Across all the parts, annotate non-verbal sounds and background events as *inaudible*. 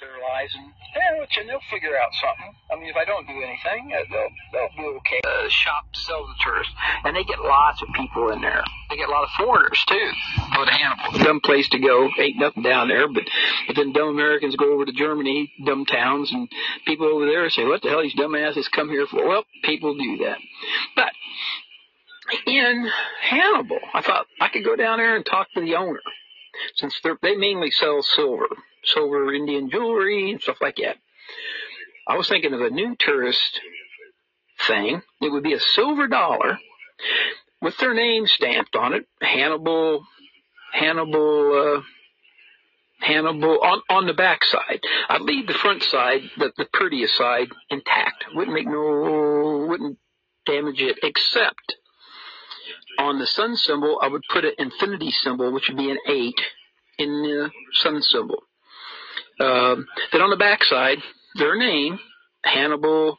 their lives and yeah, which and they'll figure out something. I mean, if I don't do anything, uh, they'll they'll be okay. Uh, shop sell the tourists, and they get lots of people in there. They get a lot of foreigners too. Go to Hannibal, dumb place to go. Ain't nothing down there, but but then dumb Americans go over to Germany, dumb towns, and people over there say, "What the hell these dumbasses come here for?" Well, people do that, but in Hannibal, I thought I could go down there and talk to the owner since they mainly sell silver silver Indian jewelry and stuff like that. I was thinking of a new tourist thing. It would be a silver dollar with their name stamped on it. Hannibal, Hannibal, uh, Hannibal on on the back side. I'd leave the front side, the the prettiest side, intact. Wouldn't make no, wouldn't damage it, except on the sun symbol, I would put an infinity symbol, which would be an eight in the sun symbol. Um, then on the backside, their name, Hannibal,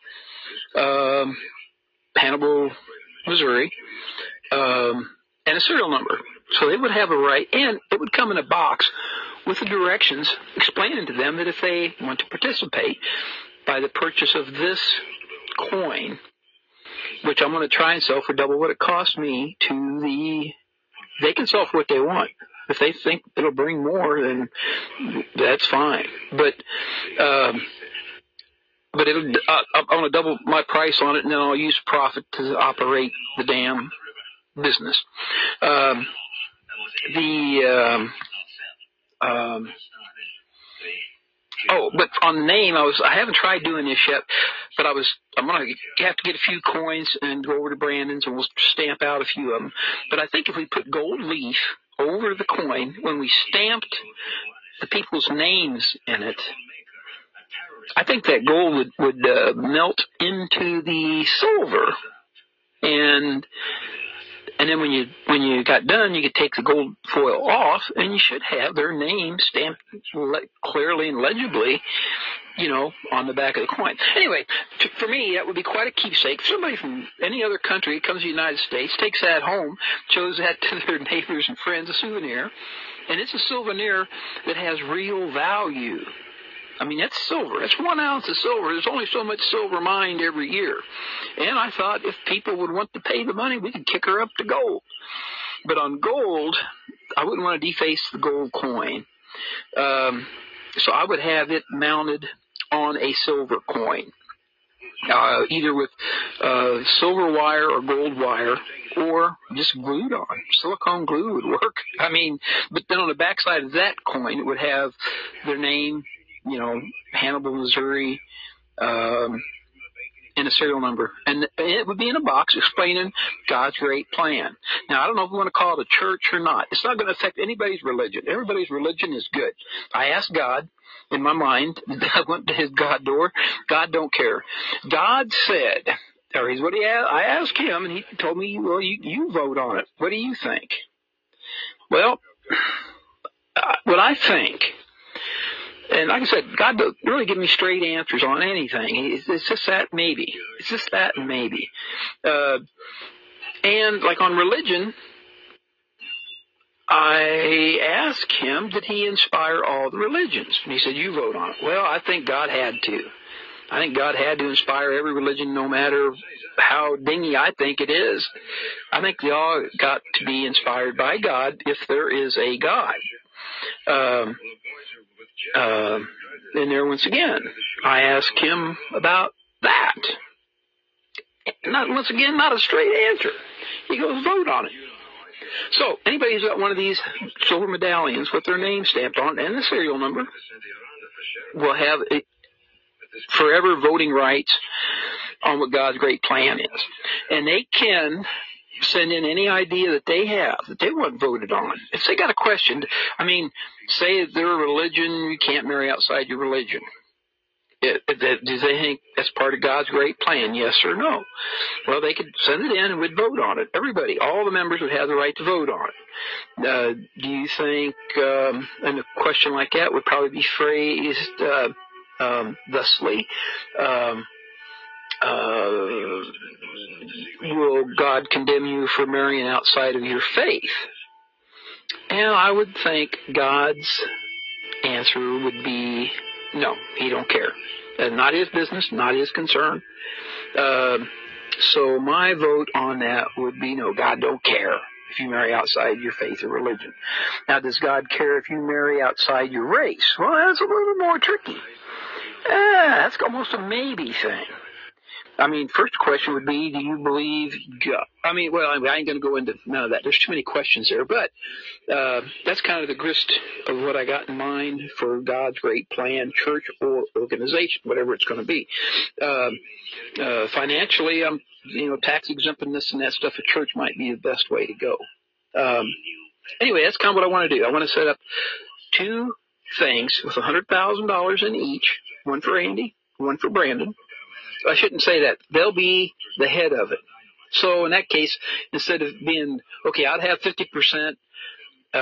um, Hannibal, Missouri, um, and a serial number. So they would have a right, and it would come in a box with the directions explaining to them that if they want to participate by the purchase of this coin, which I'm going to try and sell for double what it cost me to the, they can sell for what they want. If they think it'll bring more, then that's fine. But um, but it'll I, I'm to double my price on it, and then I'll use profit to operate the damn business. Um, the um, um, oh, but on name, I was I haven't tried doing this yet, but I was I'm gonna have to get a few coins and go over to Brandon's and we'll stamp out a few of them. But I think if we put gold leaf over the coin when we stamped the people's names in it. I think that gold would, would uh, melt into the silver, and and then when you when you got done, you could take the gold foil off, and you should have their name stamped le- clearly and legibly, you know, on the back of the coin. Anyway, to, for me, that would be quite a keepsake. Somebody from any other country comes to the United States, takes that home, shows that to their *laughs* neighbors and friends, a souvenir, and it's a souvenir that has real value. I mean, that's silver. That's one ounce of silver. There's only so much silver mined every year. And I thought if people would want to pay the money, we could kick her up to gold. But on gold, I wouldn't want to deface the gold coin. Um, so I would have it mounted on a silver coin. Uh, either with uh, silver wire or gold wire, or just glued on. Silicone glue would work. *laughs* I mean, but then on the backside of that coin, it would have their name, you know, Hannibal, Missouri, um, and a serial number. And it would be in a box explaining God's great plan. Now, I don't know if we want to call it a church or not. It's not going to affect anybody's religion. Everybody's religion is good. I asked God in my mind. *laughs* I went to his God door. God don't care. God said, or he's what he asked, I asked him and he told me, well, you, you vote on it. What do you think? Well, *clears throat* what I think and like I said, God doesn't really give me straight answers on anything. It's, it's just that maybe. It's just that maybe. Uh, and like on religion, I asked him, did he inspire all the religions? And he said, you vote on it. Well, I think God had to. I think God had to inspire every religion no matter how dingy I think it is. I think they all got to be inspired by God if there is a God. Um, uh, and there once again, I asked him about that. Not once again, not a straight answer. He goes, vote on it. So anybody who's got one of these silver medallions with their name stamped on and the serial number will have forever voting rights on what God's great plan is. And they can send in any idea that they have that they want voted on. If they got a question, I mean, say they're a religion, you can't marry outside your religion. It, it, do they think that's part of God's great plan? Yes or no? Well, they could send it in and we'd vote on it. Everybody, all the members would have the right to vote on it. Uh, do you think, um, and a question like that would probably be phrased uh, um, thusly? Um, uh, will God condemn you for marrying outside of your faith? And I would think God's answer would be No, he don't care. Uh, not his business, not his concern. Uh, so my vote on that would be no, God don't care if you marry outside your faith or religion. Now, does God care if you marry outside your race? Well, that's a little more tricky. Ah, that's almost a maybe thing. I mean, first question would be, do you believe God? I mean, well, I, ain't going to go into none of that. There's too many questions there, but uh, that's kind of the grist of what I got in mind for God's great plan, church or organization, whatever it's going to be. Uh, uh, financially, I'm, you know, tax exempt and and that stuff. A church might be the best way to go. Um, anyway, that's kind of what I want to do. I want to set up two things with a hundred thousand dollars in each, one for Andy, one for Brandon I shouldn't say that. They'll be the head of it. So in that case, instead of being, okay, I'd have 50%, uh,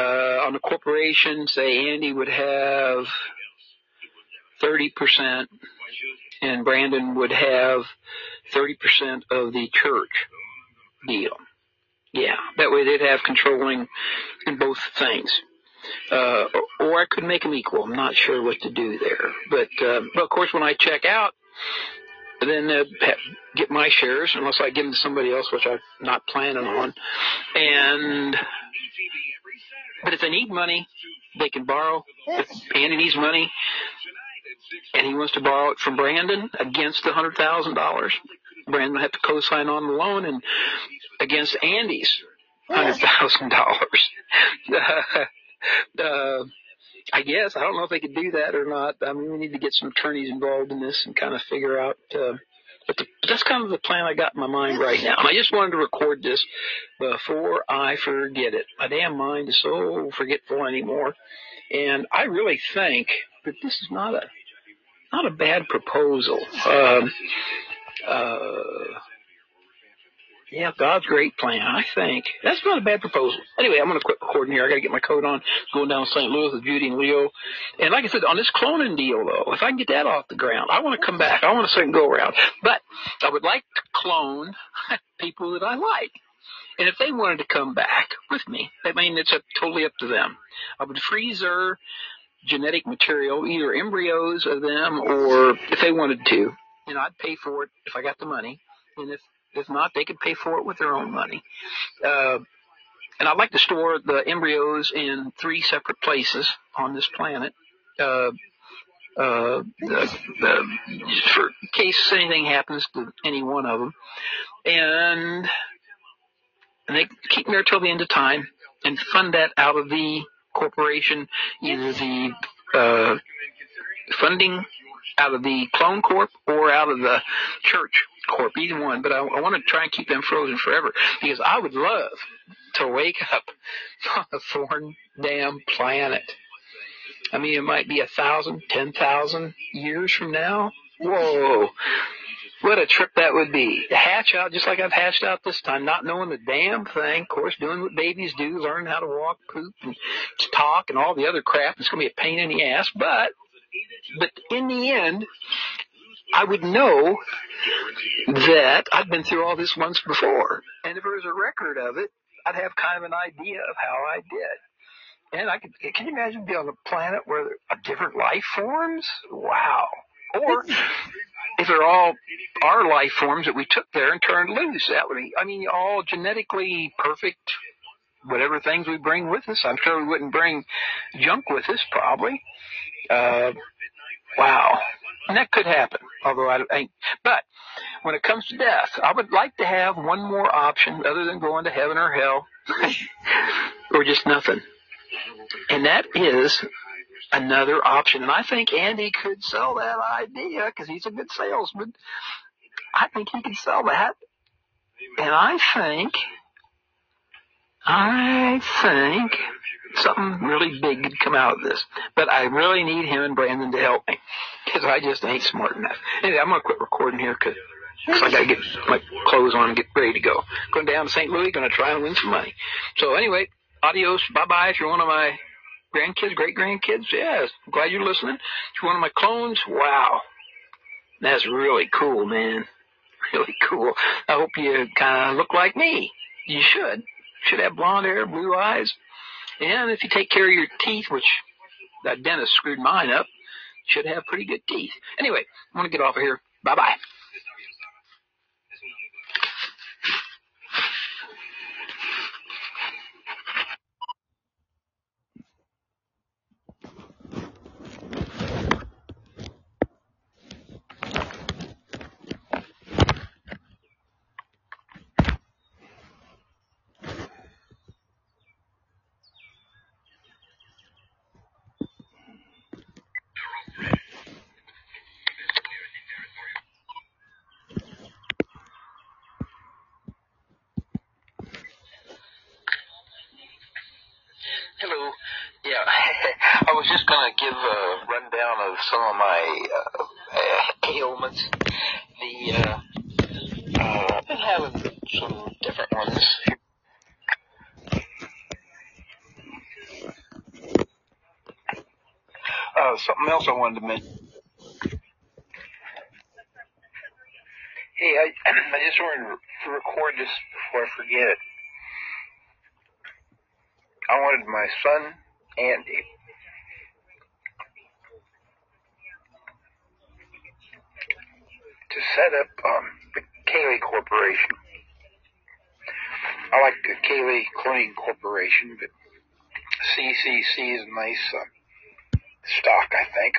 on the corporation, say Andy would have 30% and Brandon would have 30% of the church deal. Yeah, that way they'd have controlling in both things. Uh, or I could make them equal. I'm not sure what to do there. But, uh, but of course when I check out, then uh, get my shares unless I give them to somebody else, which I'm not planning on. And but if they need money, they can borrow. If Andy needs money, and he wants to borrow it from Brandon against the hundred thousand dollars, Brandon will have to co-sign on the loan and against Andy's hundred thousand dollars. *laughs* Uh, I guess I don't know if they could do that or not. I mean, we need to get some attorneys involved in this and kind of figure out. Uh, but, the, but that's kind of the plan I got in my mind right now. And I just wanted to record this before I forget it. My damn mind is so forgetful anymore, and I really think that this is not a not a bad proposal. Um, uh, yeah, God's great plan, I think. That's not a bad proposal. Anyway, I'm going to quit recording here. I got to get my coat on, going down to St. Louis with Judy and Leo. And like I said, on this cloning deal, though, if I can get that off the ground, I want to come back. I want a second go around. But I would like to clone *laughs* people that I like. And if they wanted to come back with me, I mean, it's up, totally up to them. I would freeze their genetic material, either embryos of them or if they wanted to. And I'd pay for it if I got the money. And if if not, they could pay for it with their own money. Uh, and I'd like to store the embryos in three separate places on this planet. Uh, uh, for case anything happens to any one of them, and and they keep there till the end of time, and fund that out of the corporation, either the uh, funding out of the clone corp or out of the church corp, either one. But I, I want to try and keep them frozen forever because I would love to wake up *laughs* on a foreign damn planet. I mean, it might be a thousand, ten thousand years from now. Whoa. What a trip that would be. Hatch out just like I've hatched out this time, not knowing the damn thing, of course, doing what babies do, learn how to walk, poop, and talk, and all the other crap. It's going to be a pain in the ass, but but in the end, I would know that I've been through all this once before. And if there was a record of it, I'd have kind of an idea of how I did. And I could, can you imagine being on a planet where there are different life forms? Wow. Or if they're all our life forms that we took there and turned loose, that would be, I mean, all genetically perfect, whatever things we bring with us. I'm sure we wouldn't bring junk with us, probably. Uh, wow. And that could happen, although I ain't. But when it comes to death, I would like to have one more option other than going to heaven or hell, *laughs* or just nothing. And that is another option. And I think Andy could sell that idea because he's a good salesman. I think he could sell that. And I think, I think something mm-hmm. really big could come out of this. But I really need him and Brandon to help me because I just ain't smart enough. Anyway, I'm gonna quit recording here because I gotta get my clothes on and get ready to go. Going down to St. Louis, gonna try and win some money. So anyway, adios, bye bye. If you're one of my grandkids, great grandkids, yes, I'm glad you're listening. If you're one of my clones, wow, that's really cool, man. *laughs* Really cool. I hope you kind of look like me. You should. Should have blonde hair, blue eyes. And if you take care of your teeth, which that dentist screwed mine up, should have pretty good teeth. Anyway, I'm gonna get off of here. Bye bye. Hello. Yeah, I was just going to give a rundown of some of my uh, uh, ailments. The uh, uh, I've been having some different ones. Uh, something else I wanted to mention. Hey, I, I just wanted to record this before I forget it. I wanted my son, Andy, to set up um, the Kaylee Corporation. I like the Kaylee Cloning Corporation, but CCC is a nice uh, stock, I think.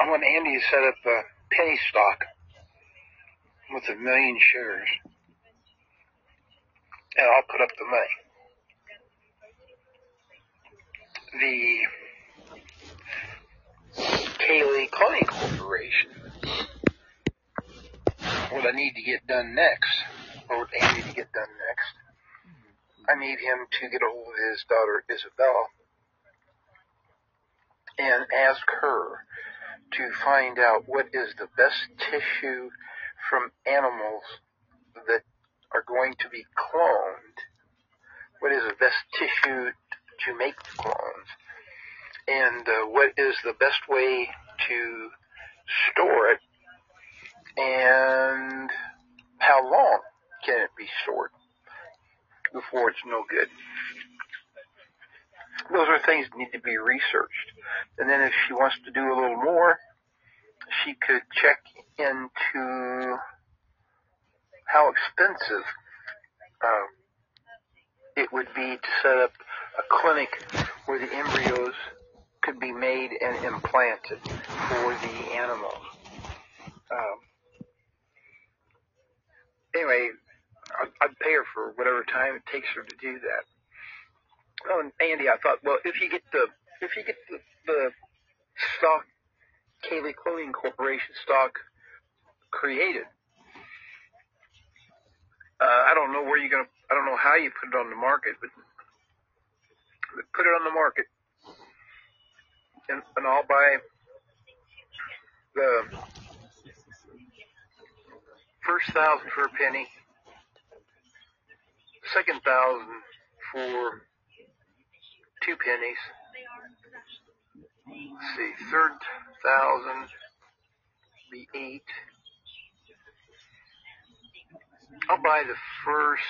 I want Andy to set up a penny stock with a million shares, and I'll put up the money. The Kaylee Cloning Corporation. What I need to get done next, or what Andy to get done next, I need him to get a hold of his daughter Isabella and ask her to find out what is the best tissue from animals that are going to be cloned. What is the best tissue to make the clones? And uh, what is the best way to store it? And how long can it be stored before it's no good? Those are things that need to be researched. And then if she wants to do a little more, she could check into how expensive uh, it would be to set up a clinic where the embryos could be made and implanted for the animals. Um, anyway, I'd, I'd pay her for whatever time it takes her to do that. Oh, and Andy, I thought, well, if you get the if you get the, the stock, Kaylee Cloning Corporation stock created, uh, I don't know where you're gonna, I don't know how you put it on the market, but, but put it on the market, and, and I'll buy the first thousand for a penny, second thousand for two pennies. Let's see, third thousand be eight. I'll buy the first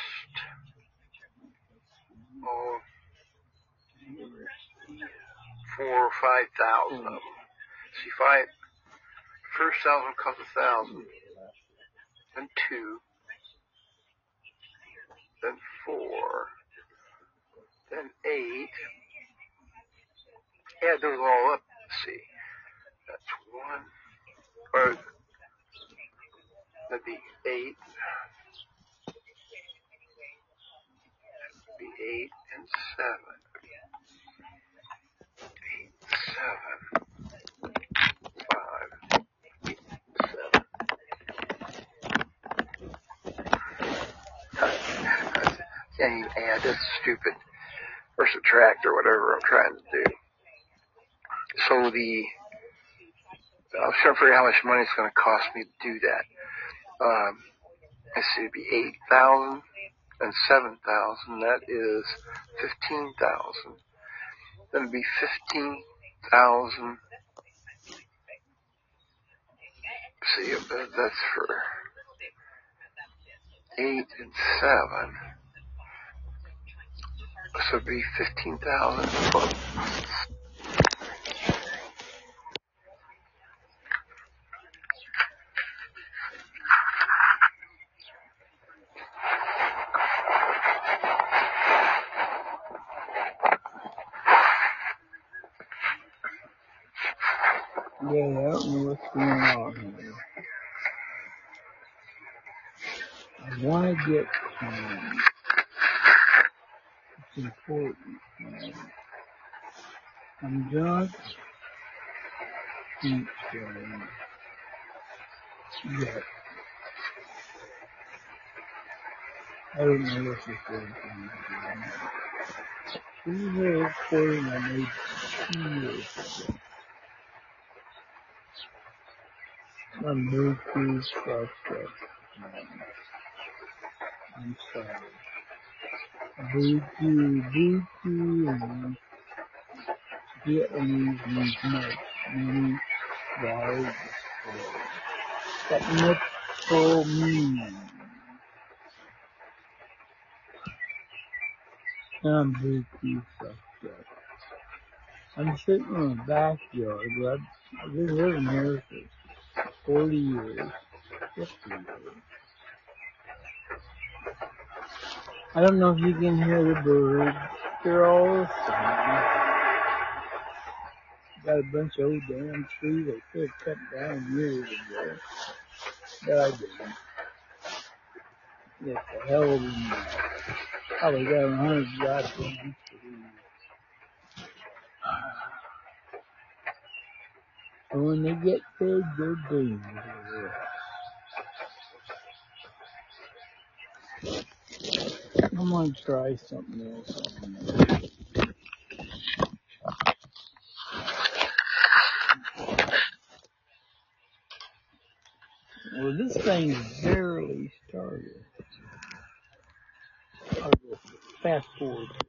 oh four or five thousand of them. See, five first thousand costs a thousand, then two, then four, then eight. Add those all up. See, that's one. Or that'd be eight. That'd Be eight and seven. Eight, seven, five, seven. Can't even add. That's stupid. Or subtract or whatever I'm trying to do. So the I'm trying to figure how much money it's going to cost me to do that. Um, let's see, it'd be eight thousand and seven thousand. That is fifteen thousand. Then it'd be fifteen thousand. See, uh, that's for eight and seven. So it'd be fifteen thousand. Yeah, I don't know what's going on here. I want to get um, it's important. Um, I'm think um, yet. I don't know what this is going to do. This is a recording I made two years ago. I'm Bluetooth suspect. I'm sorry. Bluetooth, Bluetooth, and Vietnamese means much, many large, technical meaning. I'm Bluetooth suspect. I'm sitting in the backyard, but I've been living here for 40 years, 50 years. I don't know if you can hear the birds. They're all same. Got a bunch of old damn trees I could have cut down years ago. But I didn't. It's a hell of mess. Probably got a hundred goddamn trees. And when they get big, they're dangerous. I'm gonna try something else on there. Well, this thing's barely started. I'll go fast forward. to it.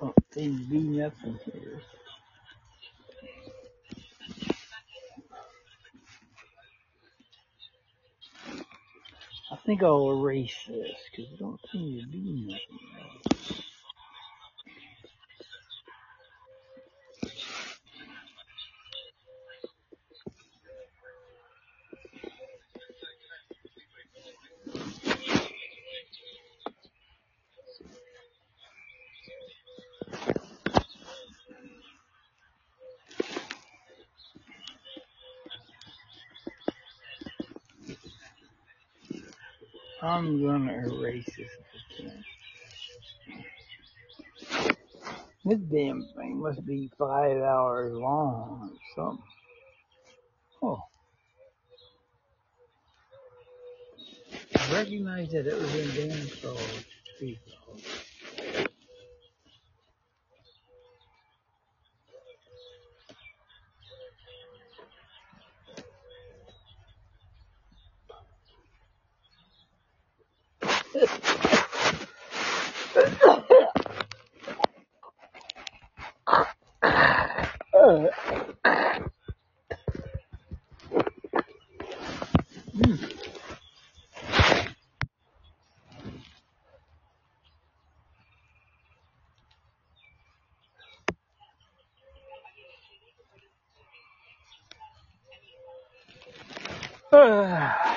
Don't seem to be nothing here. Erase this because it don't seem to be nothing. I'm gonna erase this can. This damn thing must be five hours long or something. Oh, I recognize that it was in damn frog. Tree frog. Uh, mm. Uh,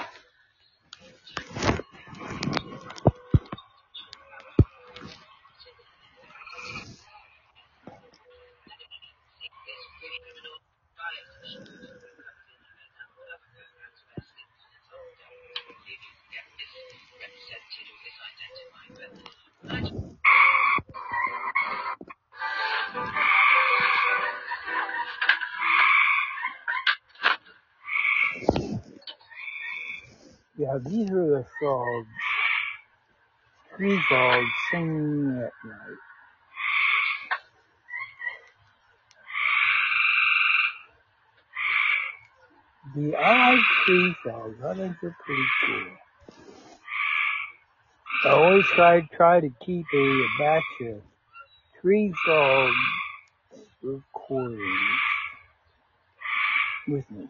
yeah, these are the frogs. Tree frogs singing at night. The like tree frogs. I think they're pretty cool. I always try try to keep a batch of tree frog recordings with me.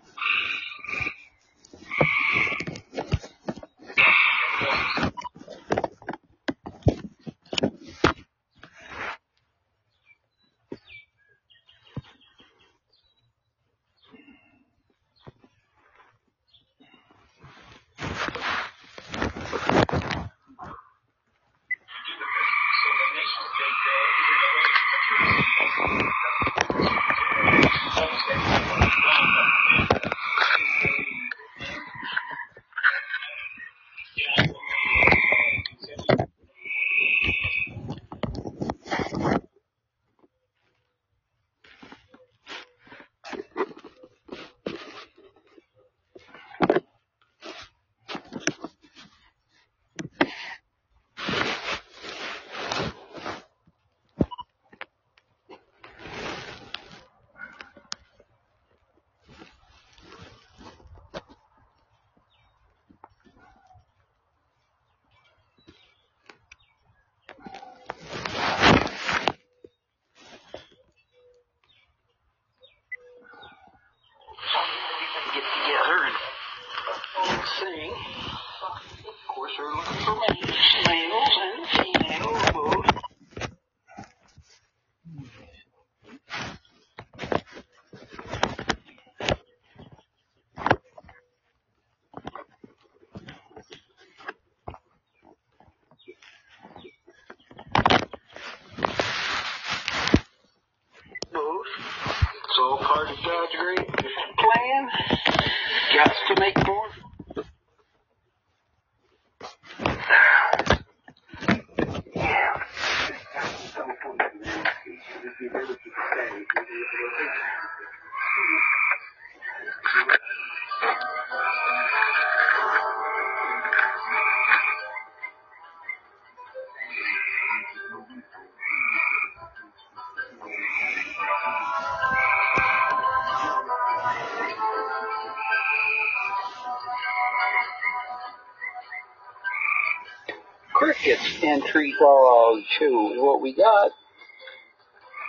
Crickets and tree frogs oh too is what we got.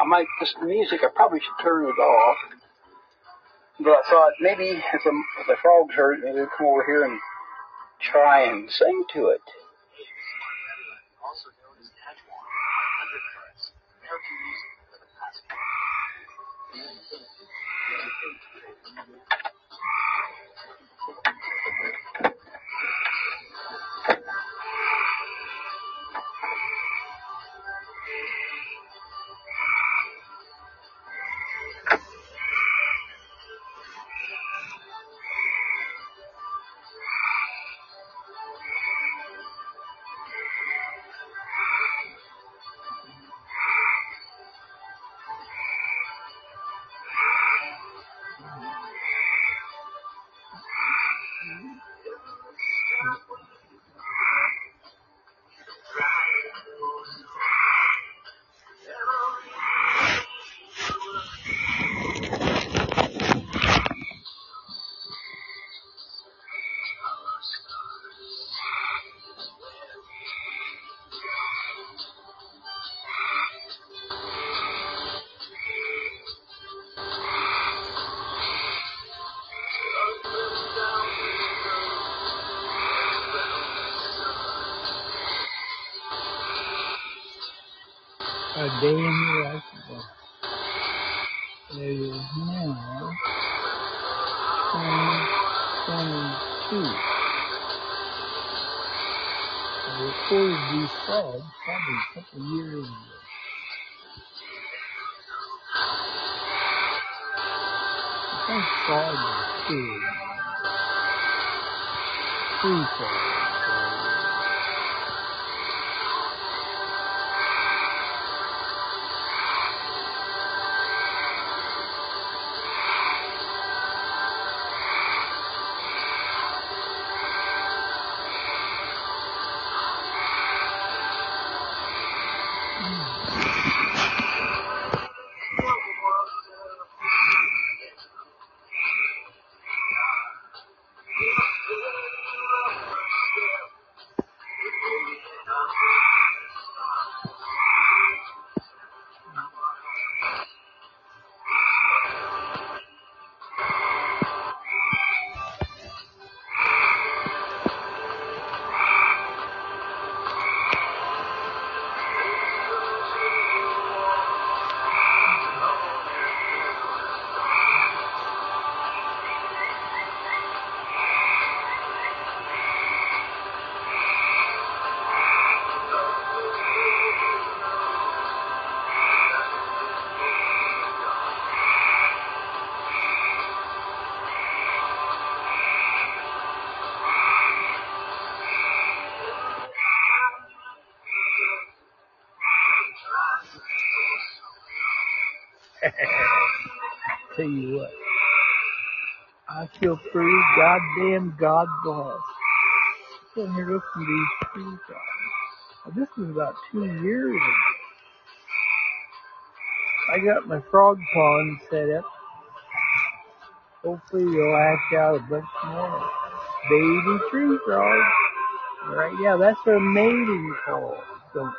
I might, this music, I probably should turn it off. But I thought maybe if the, if the frogs heard it, maybe they'd come over here and try and sing to it. *laughs* Tell you what, I feel pretty goddamn God blessed. Sitting here looking at these trees. Now, this was about two years ago. I got my frog pond set up. Hopefully they'll hatch out a bunch more baby tree frogs. Right, yeah, that's their mating call, don't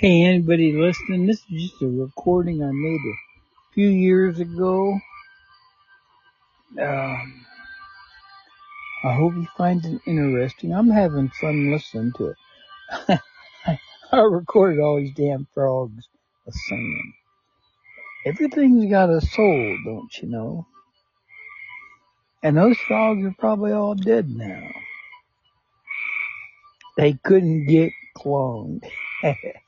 Hey, anybody listening? This is just a recording I made a few years ago. Um, I hope you find it interesting. I'm having fun listening to it. *laughs* I recorded all these damn frogs a singing. Everything's got a soul, don't you know? And those frogs are probably all dead now. They couldn't get cloned. *laughs*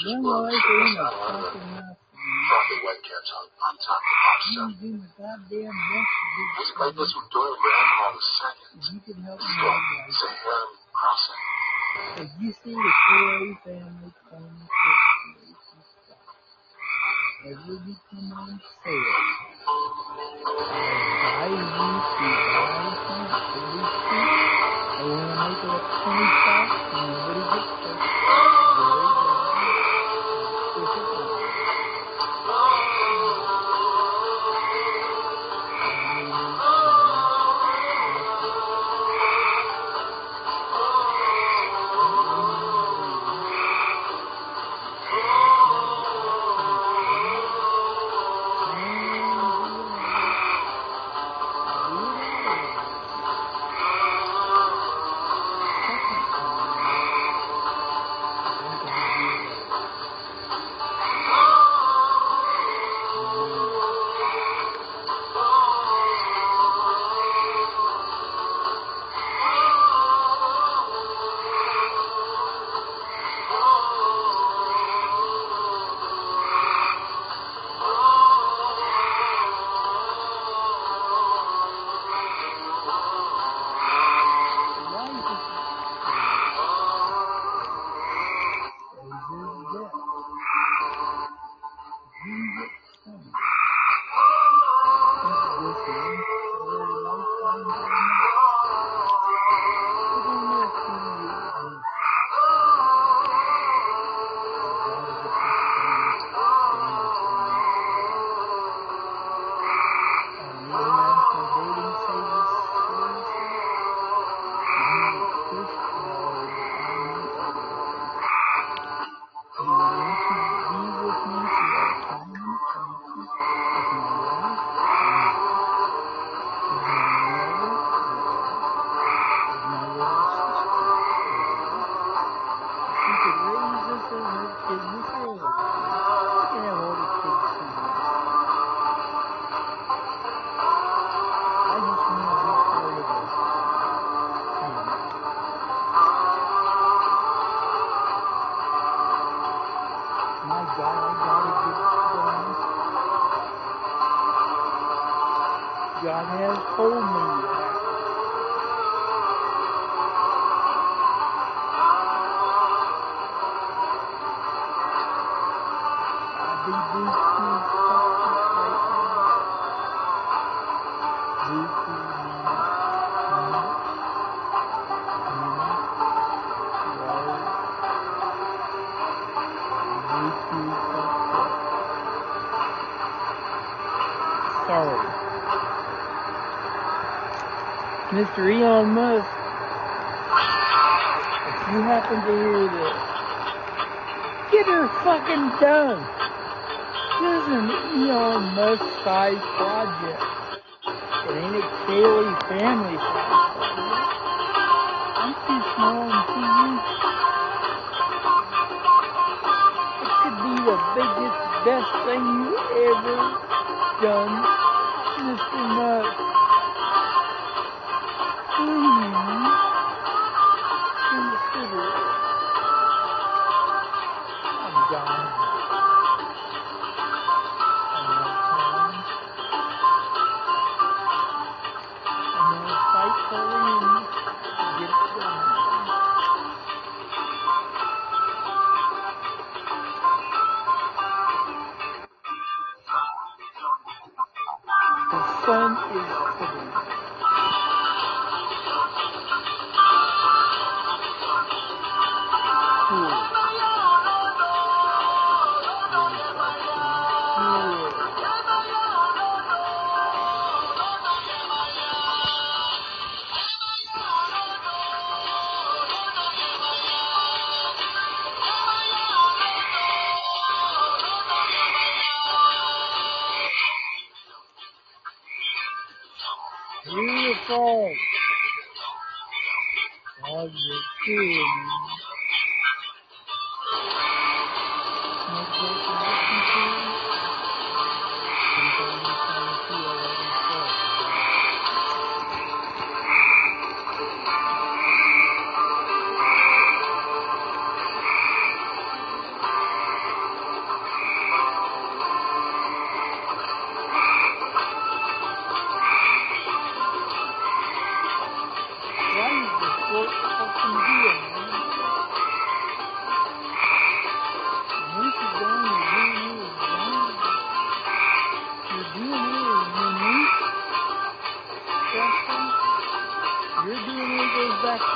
a out a lot of whitecaps on, on top of the pop You stuff. can do my goddamn best to do Elon Musk, if you happen to hear this, get her fucking done. This is an Elon Musk sized project. It ain't a Kaylee family sized project. I'm too small and too weak. It could be the biggest, best thing you ever done, Mr. Musk. Fight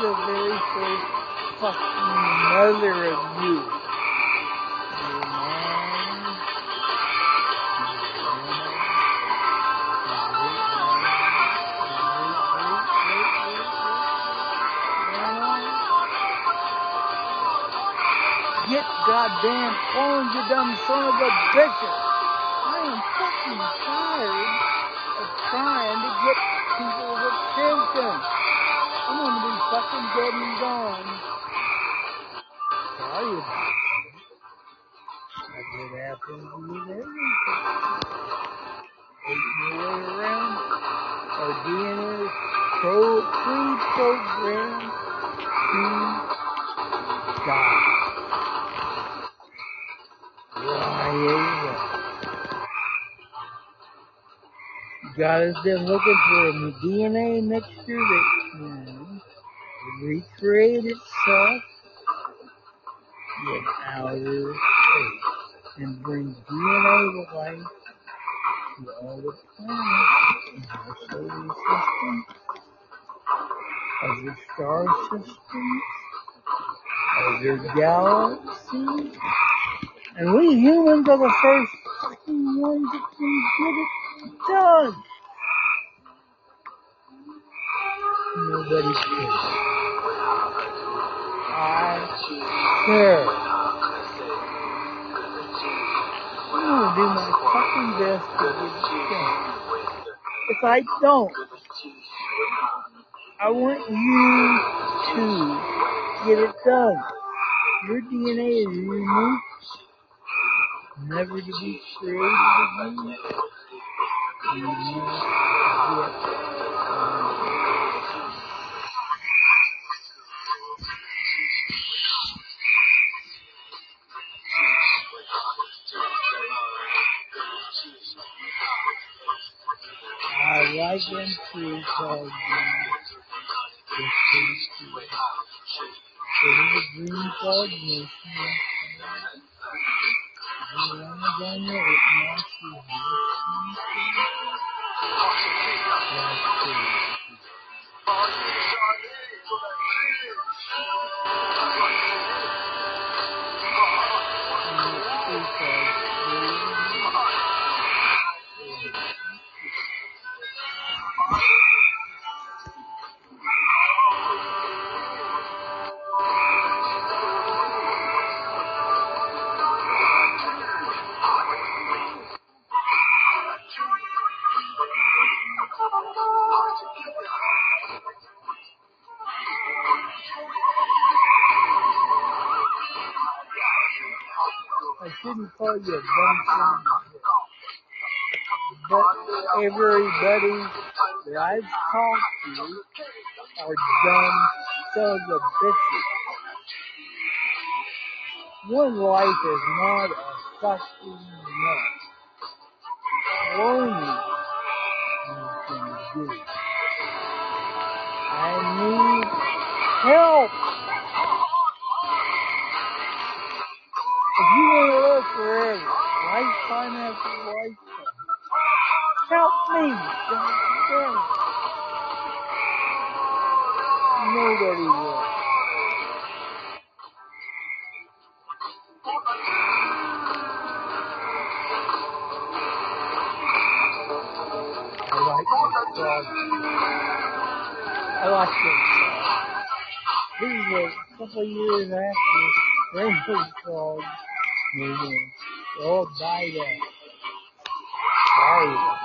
the very first fucking mother of you. Get goddamn phones, you dumb son of a bitches. I am fucking tired of trying to get people's attention. I'm gonna be fucking dead and gone. Tell you about it. That's what happens with everything. Taking your way around. Our DNA is pro pre-programmed to die. Right Got us then looking for a DNA mixture that recreate itself in outer space and bring DNA to life to all the planets in our solar system, other star systems, other galaxies. And we humans are the first don't, I want you to get it done. Your DNA is unique, never to be created again. I like them too called the the It is a dream called Mission. Amazon it must I've talked to are dumb sons of bitches. One life is not a fucking nut. Only you can do. I need help. If you want to live forever, lifetime after lifetime, help me. Yeah. I like this dog. I them. This is a couple years after Rainbow Frog movie. They all. Hmm.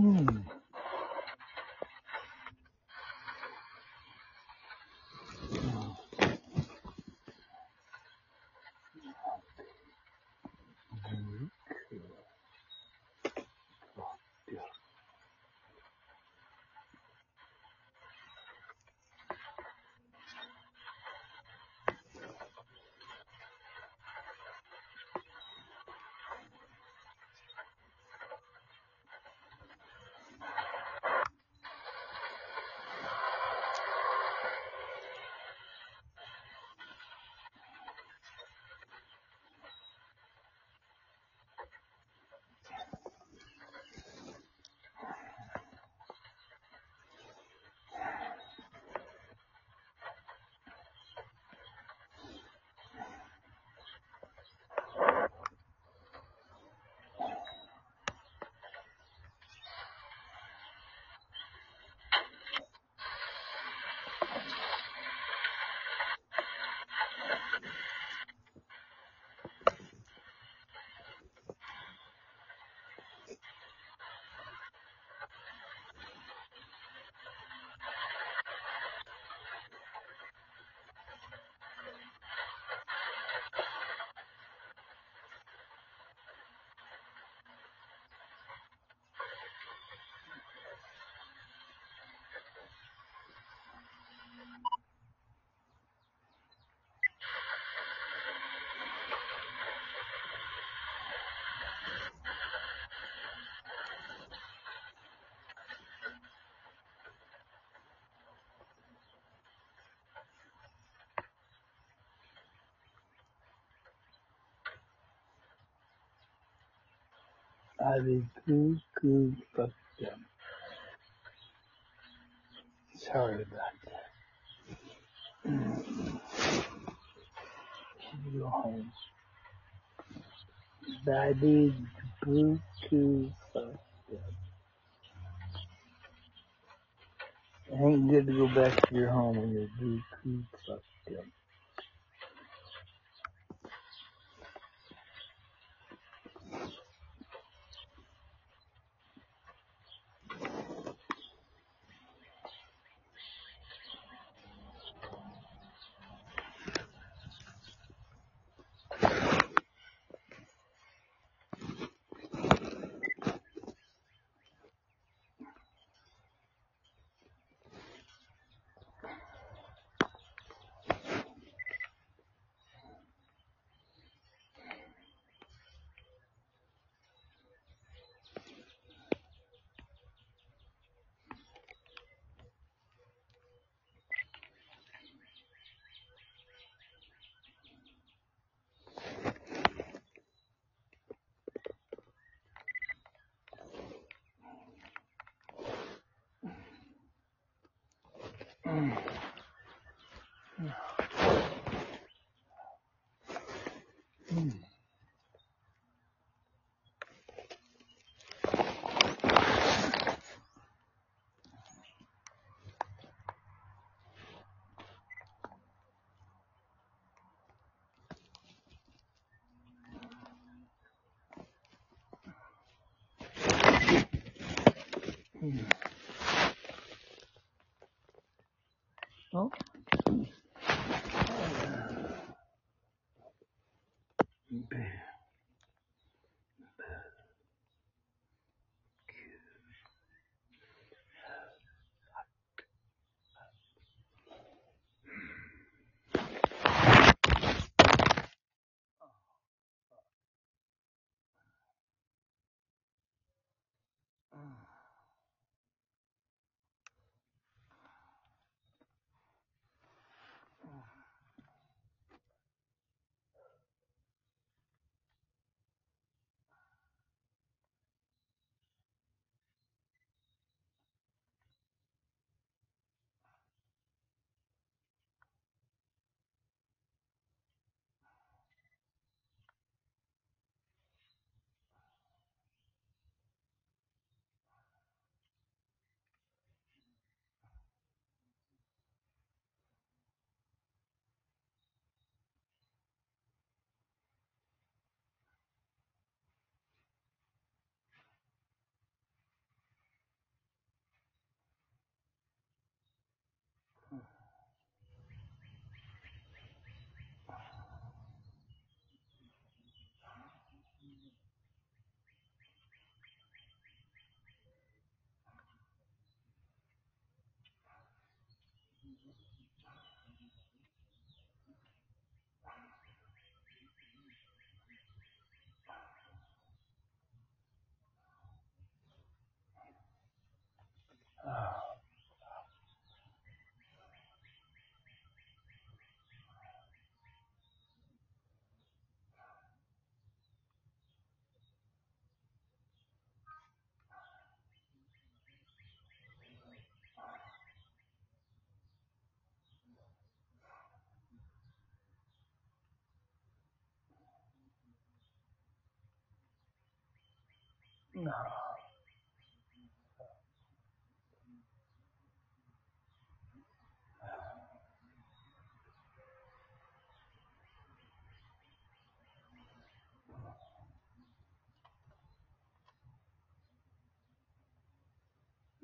Hmm. I fucked up. Sorry about that. Mm. Should go home. I cuckoo fucked up. It ain't good to go back to your home when you're cuckoo fucked up. Mm. Mm. Oh. No.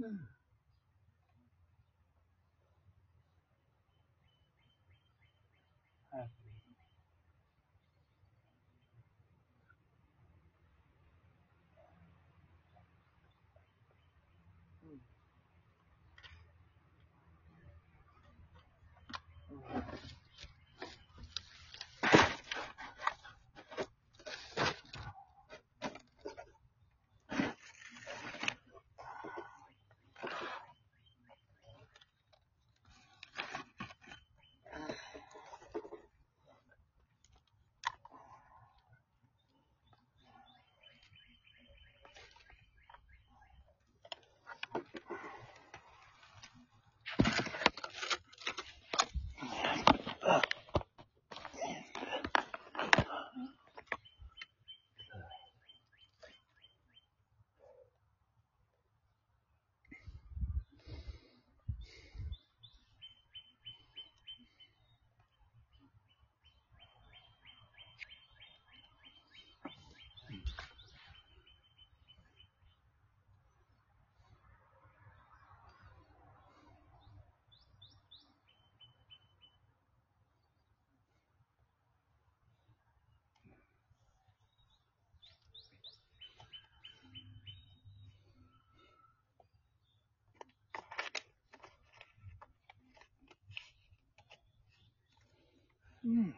Mm. Hmm.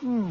Hmm.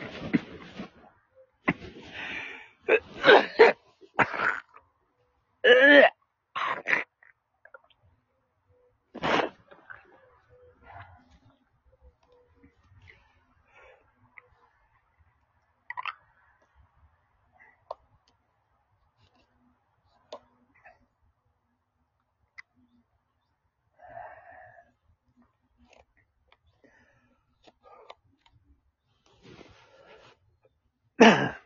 Oh. *coughs*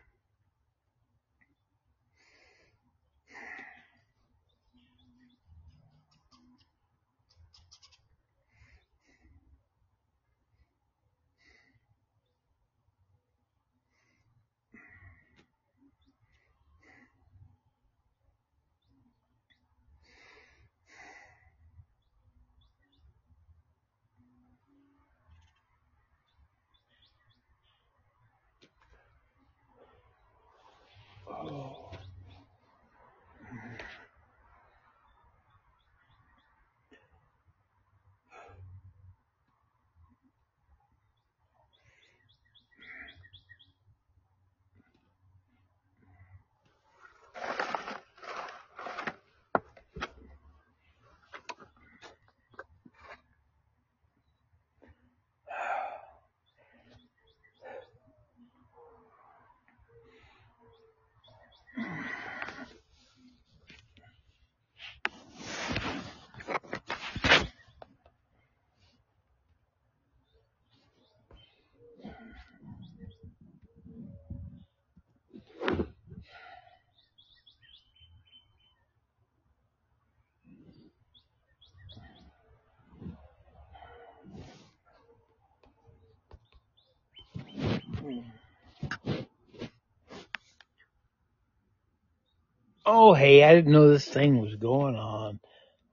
Oh, hey, I didn't know this thing was going on.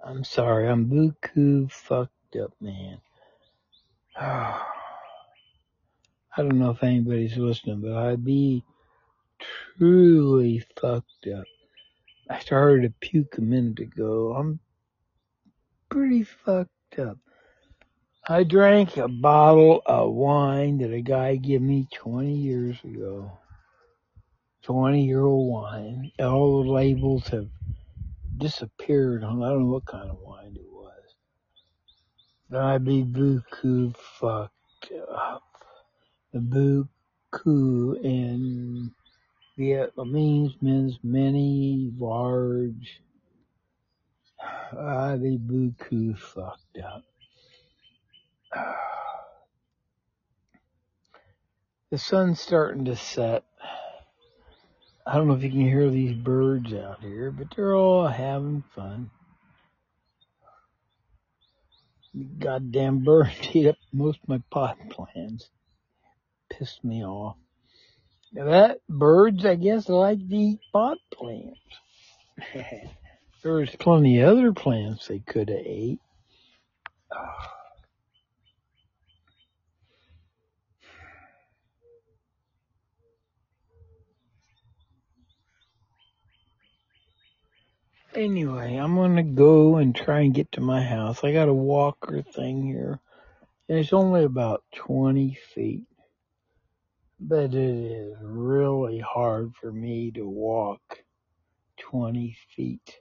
I'm sorry, I'm buku fucked up, man. *sighs* I don't know if anybody's listening, but I'd be truly fucked up. I started to puke a minute ago. I'm pretty fucked up. I drank a bottle of wine that a guy gave me 20 years ago. 20 year old wine. All the labels have disappeared I don't know what kind of wine it was. But I'd be buku fucked up. The buku in Vietnamese means many, large. I'd be buku fucked up. *sighs* The sun's starting to set. I don't know if you can hear these birds out here, but they're all having fun. Goddamn birds *laughs* eat up most of my pot plants. Pissed me off. Now that birds, I guess, like to eat pot plants. *laughs* There's plenty of other plants they could have ate. *sighs* Ah. Anyway, I'm gonna go and try and get to my house. I got a walker thing here, and it's only about 20 feet. But it is really hard for me to walk 20 feet.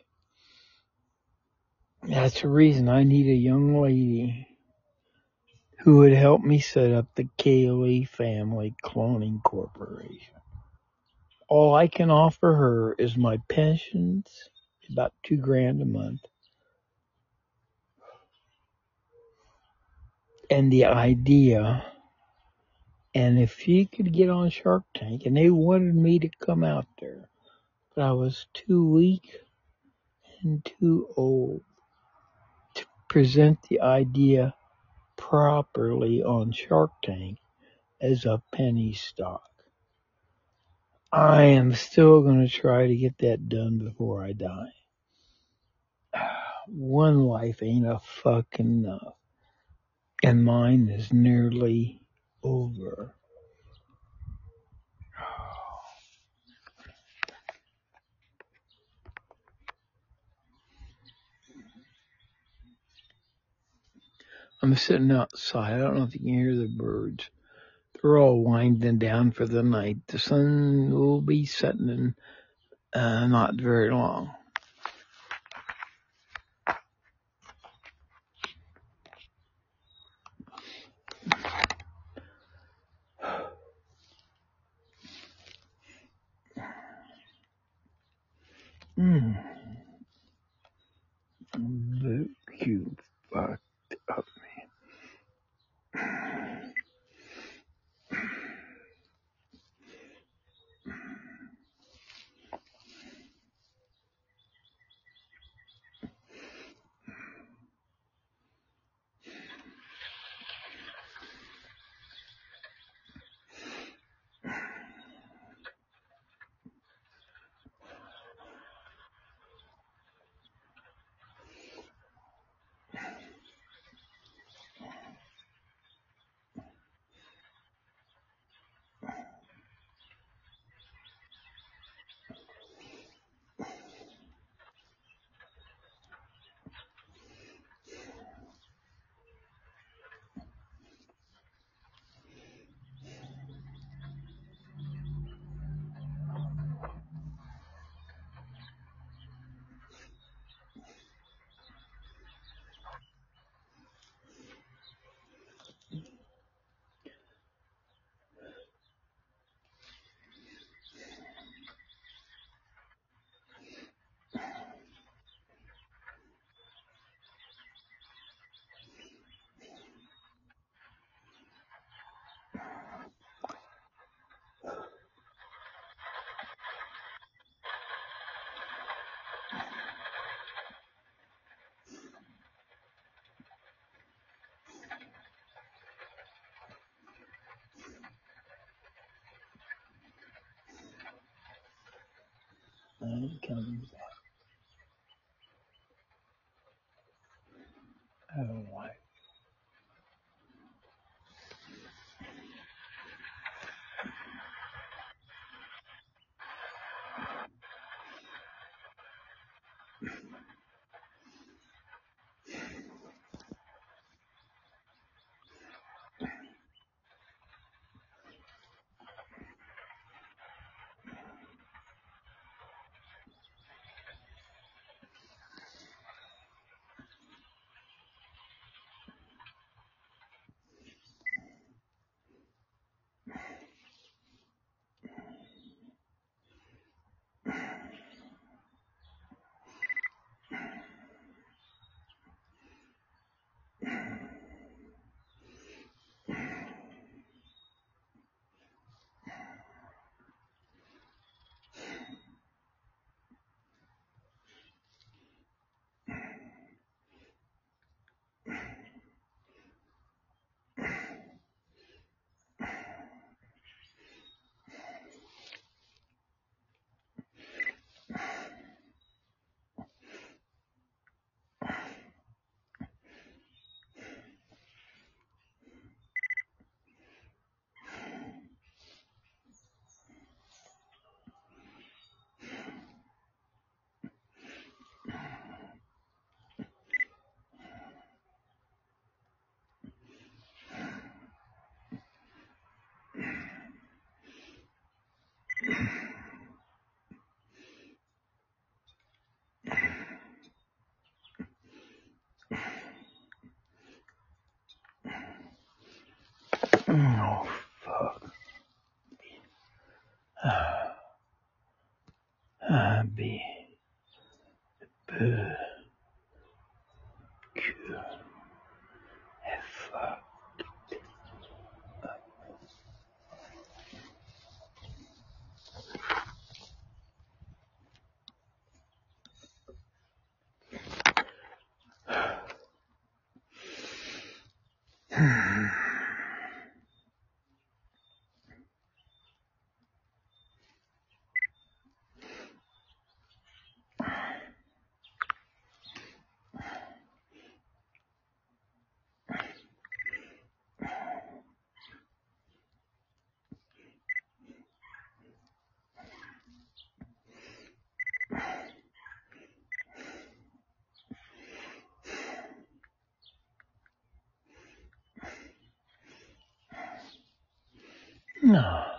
That's the reason I need a young lady who would help me set up the Kaylee Family Cloning Corporation. All I can offer her is my pensions, about two grand a month, and the idea. And if you could get on Shark Tank, and they wanted me to come out there, but I was too weak and too old to present the idea properly on Shark Tank as a penny stock. I am still going to try to get that done before I die. *sighs* One life ain't a fucking enough. And mine is nearly over. *sighs* I'm sitting outside. I don't know if you can hear the birds. They're all winding down for the night. The sun will be setting in uh, not very long. Oh, fuck. Ah, B. B. No.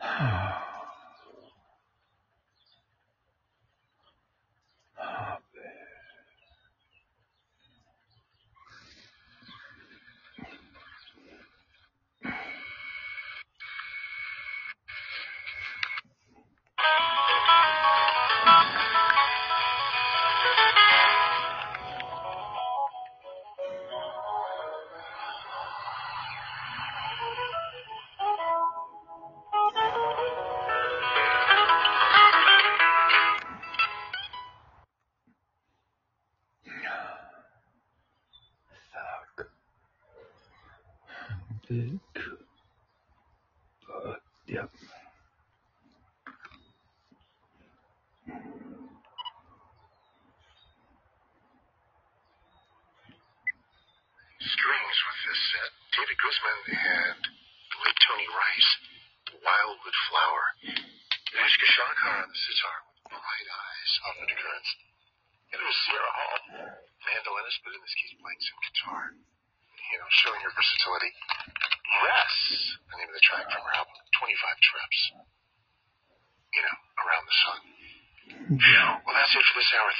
Ah. *sighs* *sighs*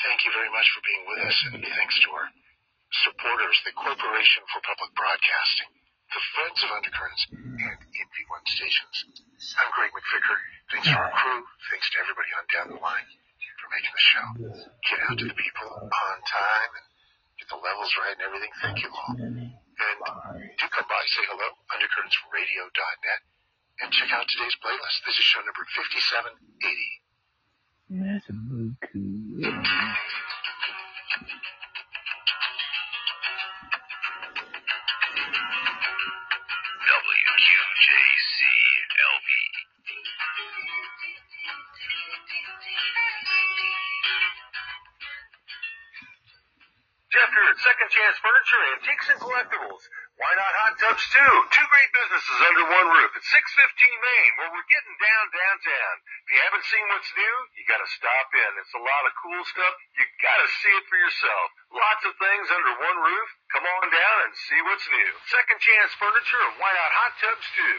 Thank you very much for being with us, and thanks to our supporters, the Corporation for Public Broadcasting, the Friends of Undercurrents, and NP1 Stations. I'm Greg McVicker. Thanks to our crew. Thanks to everybody on down the line for making the show. Get out to the people on time and get the levels right and everything. Thank you all. And do come by, say hello, undercurrentsradio.net, and check out today's playlist. This is show number 5780. Cool stuff. You gotta see it for yourself. Lots of things under one roof. Come on down and see what's new. Second Chance Furniture and why not hot tubs too?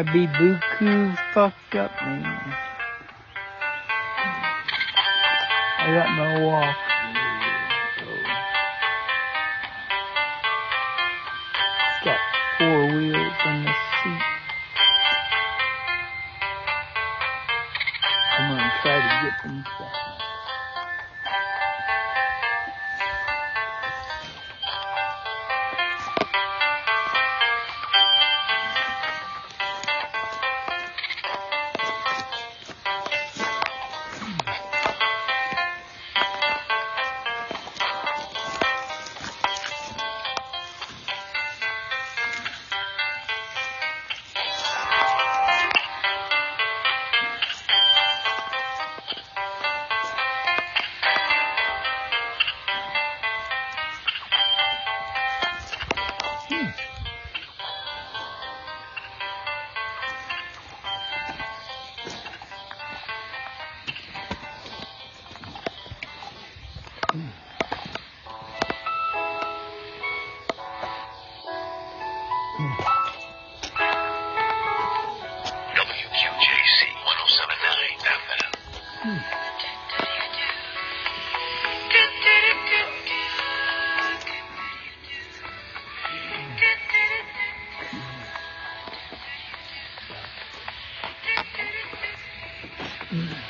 I'd be buku fucked up, man. I got my walk. It's got four wheels on the seat. I'm gonna try to get them back. Mm-hmm.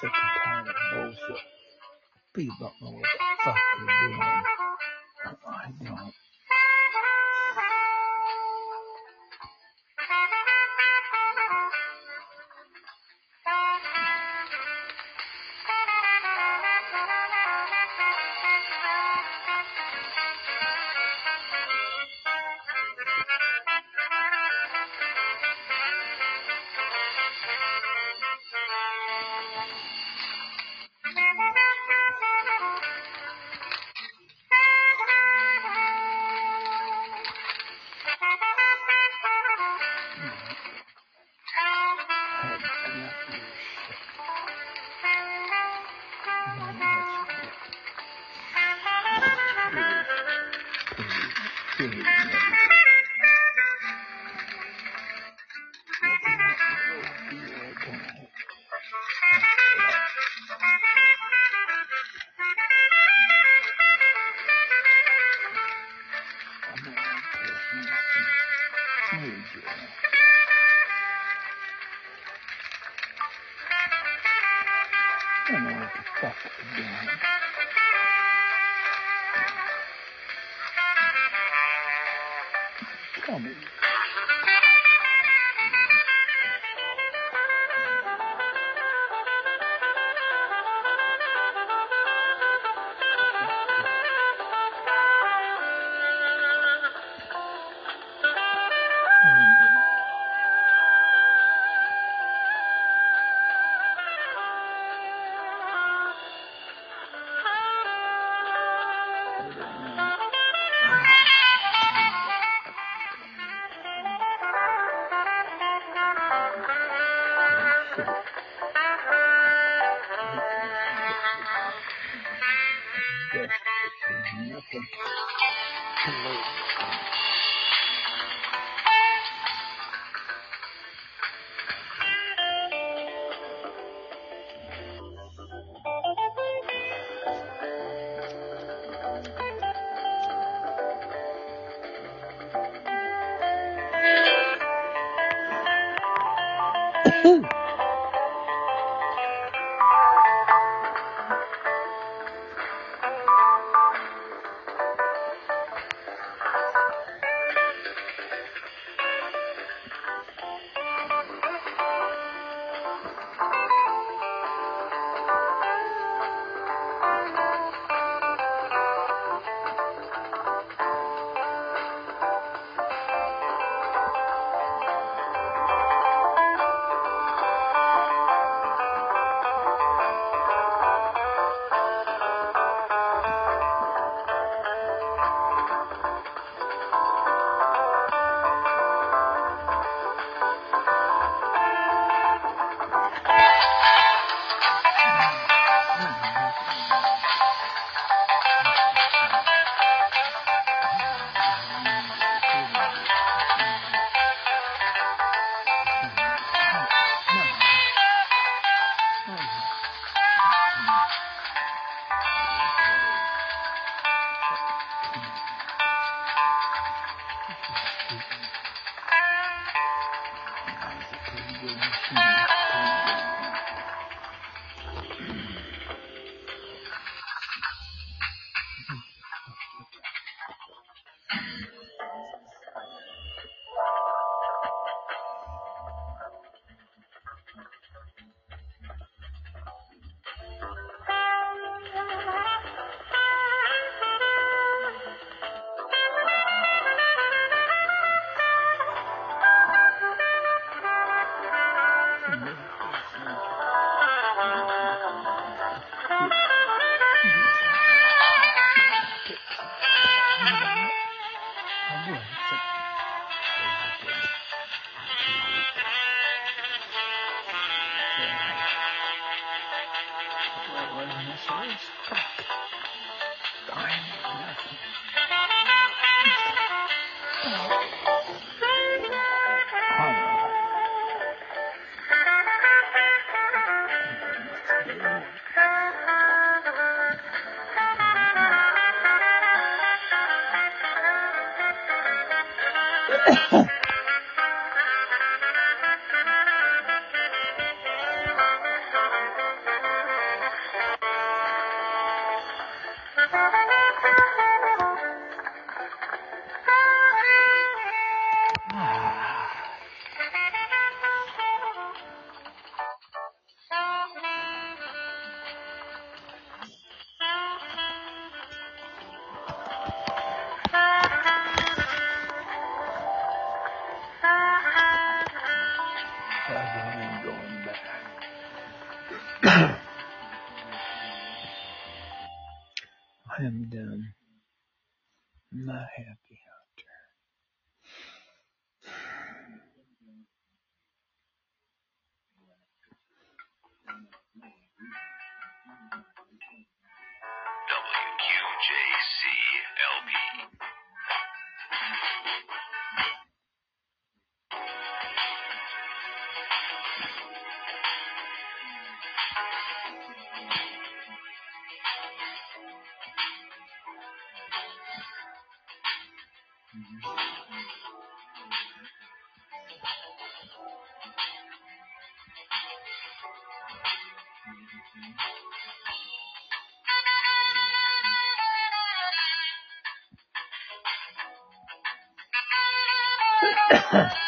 Sick and tired of bullshit. People don't know what the fuck they're doing. I don't. I bought cheap *coughs* Chinese tires *coughs* on the truck. That's *coughs* normal. Yeah.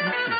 Thank you.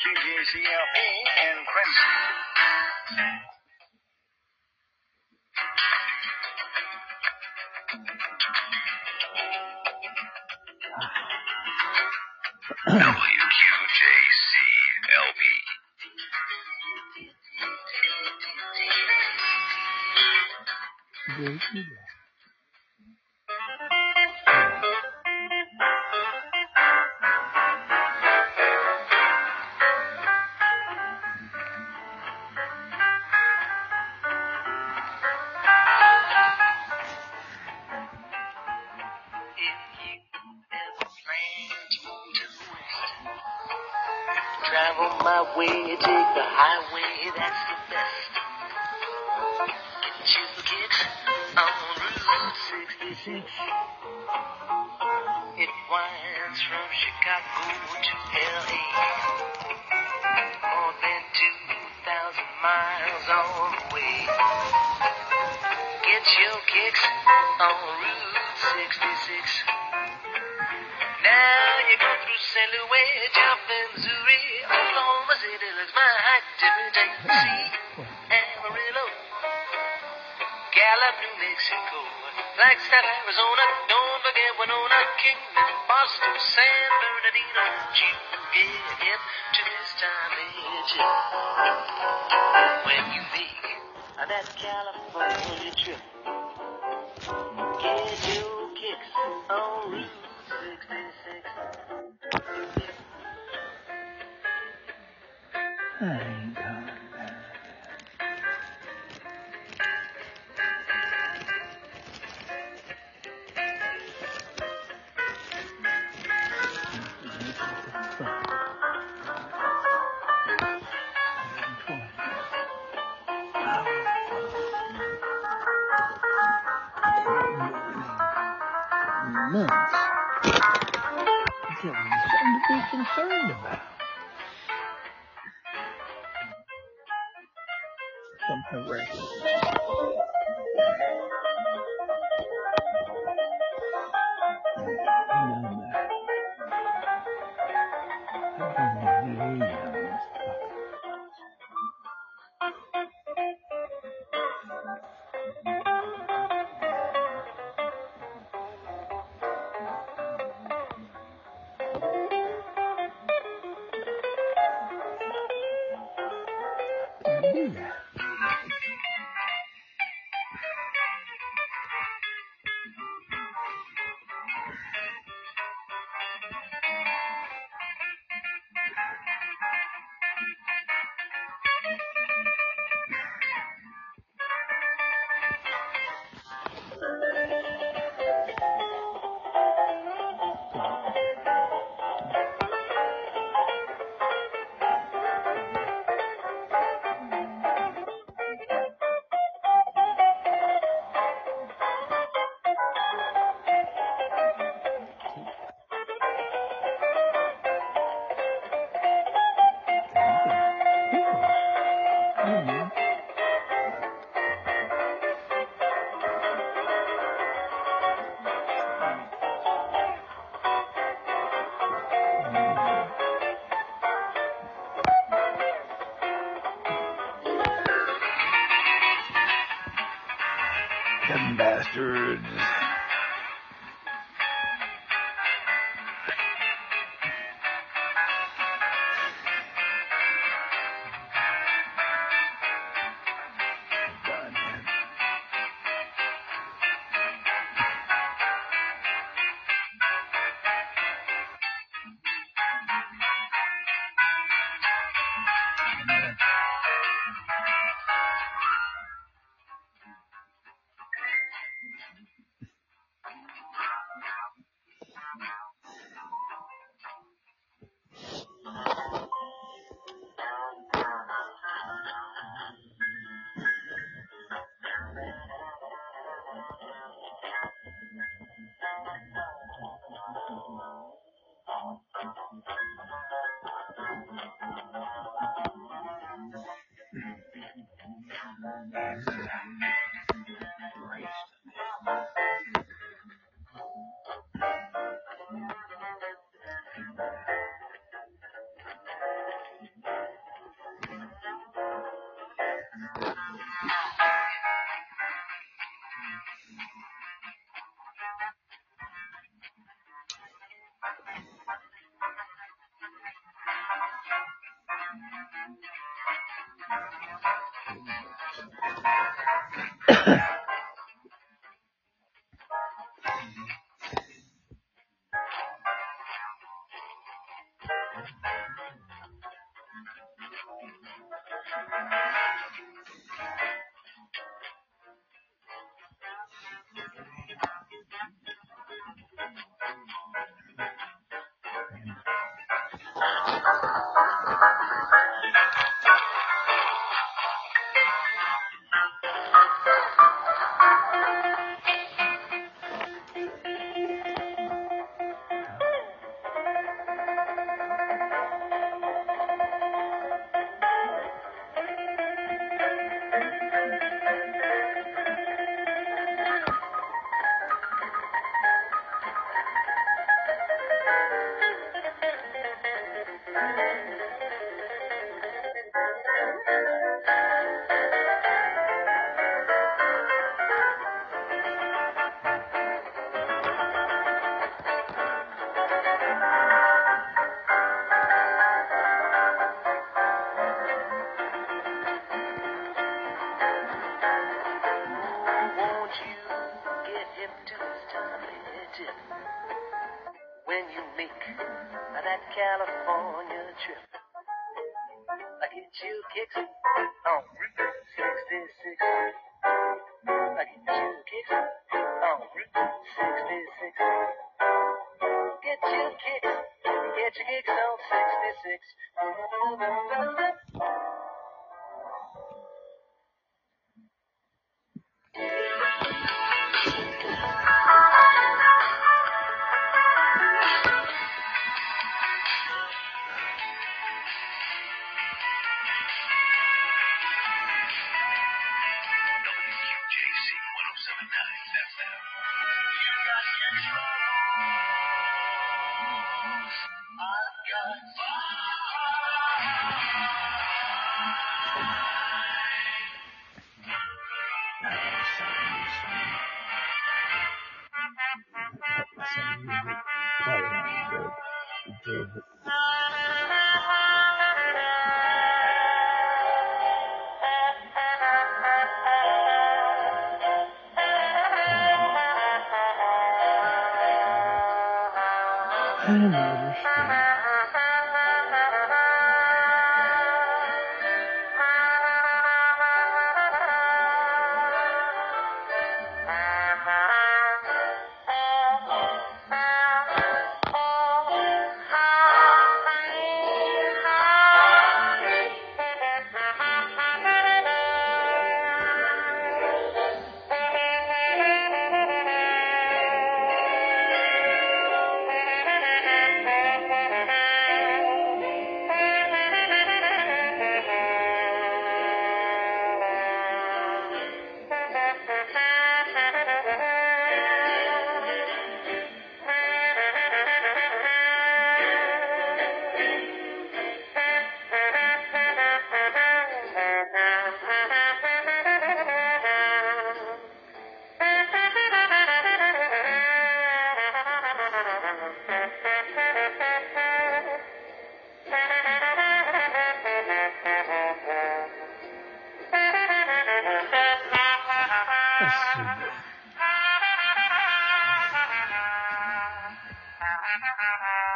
GVCLP and crimson. I ain't coming back. Months. Is that what you're to be concerned about? arrest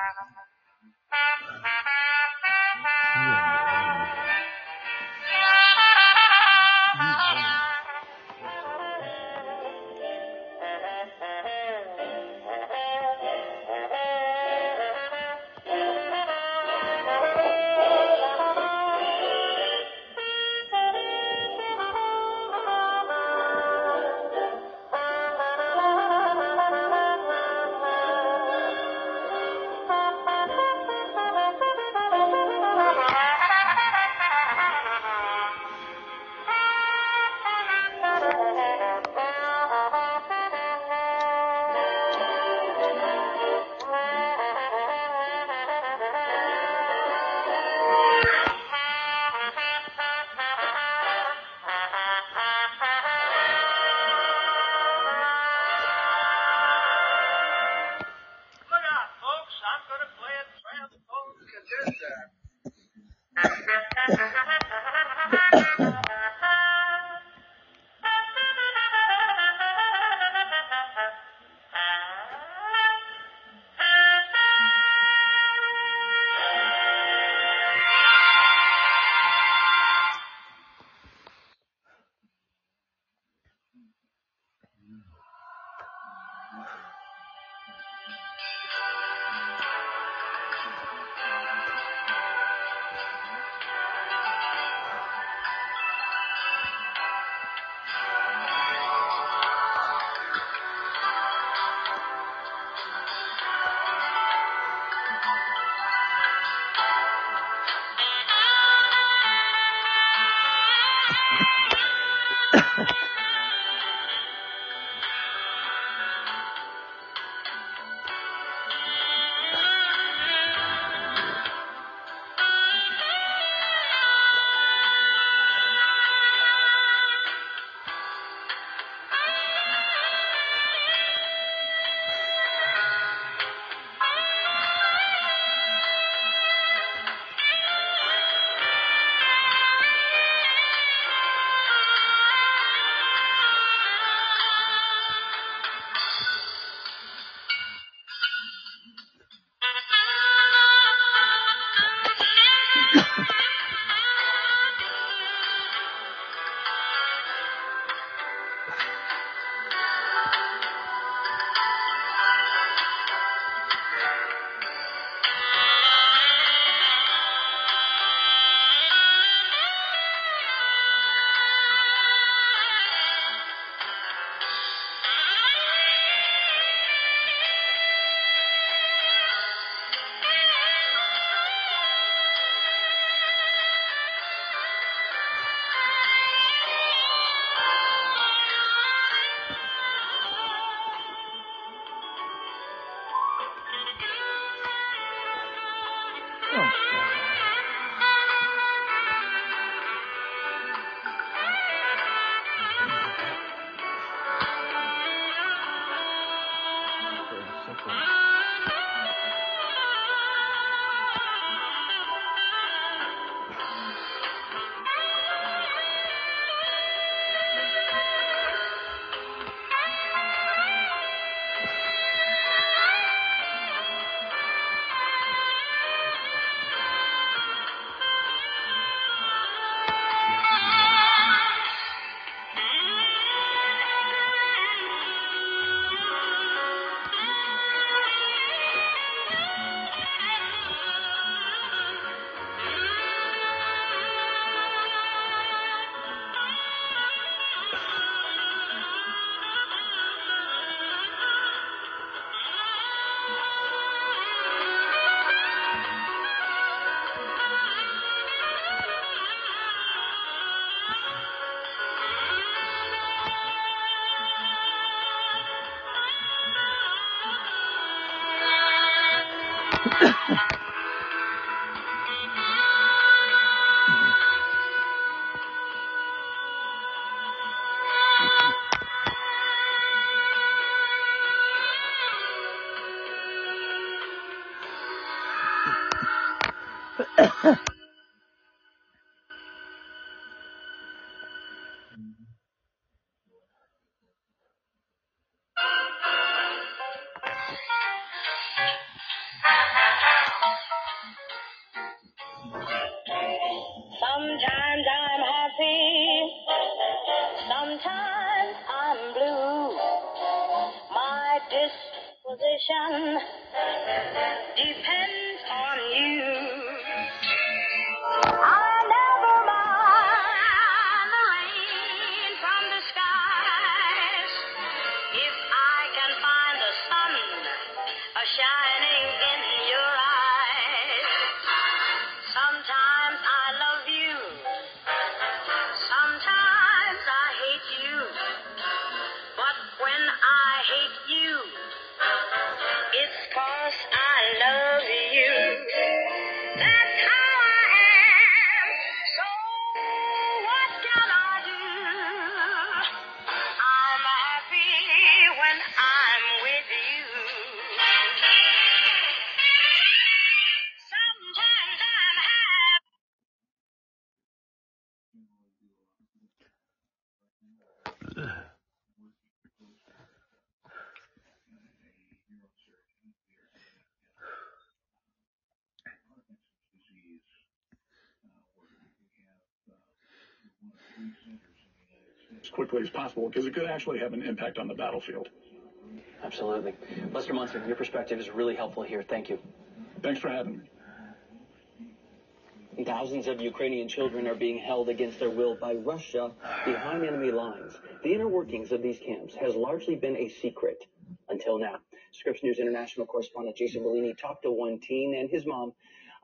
Look quickly as possible because it could actually have an impact on the battlefield. Absolutely. Lester Munson, your perspective is really helpful here. Thank you. Thanks for having me. Thousands of Ukrainian children are being held against their will by Russia behind enemy lines. The inner workings of these camps has largely been a secret until now. Scripps News International correspondent Jason Bellini talked to one teen and his mom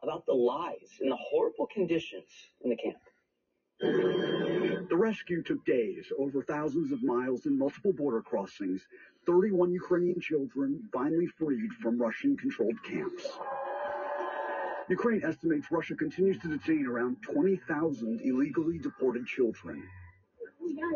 about the lies and the horrible conditions in the camp. The rescue took days, over thousands of miles and multiple border crossings. 31 Ukrainian children finally freed from Russian controlled camps. Ukraine estimates Russia continues to detain around 20,000 illegally deported children.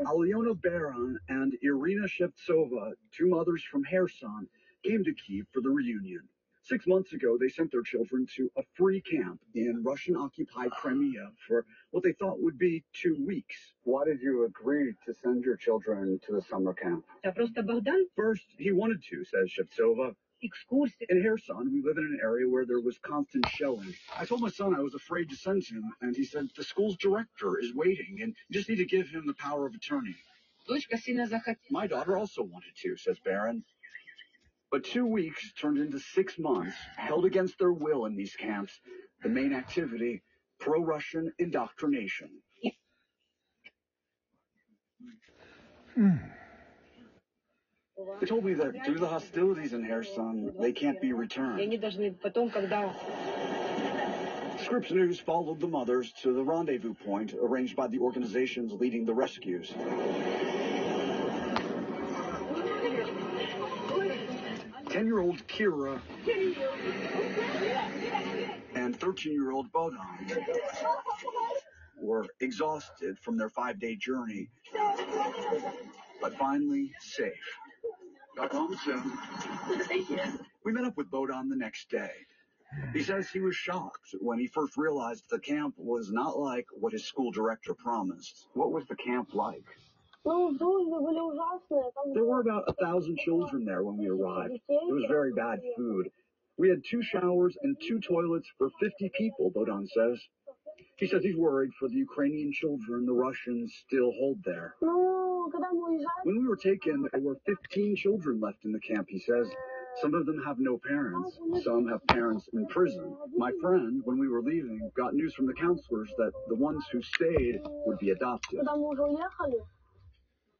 Aliona Baran and Irina Shevtsova, two mothers from Kherson, came to Kiev for the reunion. Six months ago, they sent their children to a free camp in Russian occupied ah. Crimea for what they thought would be two weeks. Why did you agree to send your children to the summer camp? First, he wanted to, says Shevtsova. In Kherson, we live in an area where there was constant shelling. I told my son I was afraid to send him, and he said the school's director is waiting, and you just need to give him the power of attorney. My daughter also wanted to, says Baran. But two weeks turned into six months, held against their will in these camps. The main activity, pro-Russian indoctrination. They told me that due to the hostilities in Kherson, they can't be returned. Scripps News followed the mothers to the rendezvous point arranged by the organizations leading the rescues. Ten-year-old Kira and 13-year-old Bodon were exhausted from their five-day journey, but finally safe. Got home soon. We met up with Bodon the next day. He says he was shocked when he first realized the camp was not like what his school director promised. What was the camp like? There were about a thousand children there when we arrived. It was very bad food. We had two showers and two toilets for 50 people, Bodan says. He says he's worried for the Ukrainian children the Russians still hold there. When we were taken, there were 15 children left in the camp, he says. Some of them have no parents. Some have parents in prison. My friend, when we were leaving, got news from the counselors that the ones who stayed would be adopted.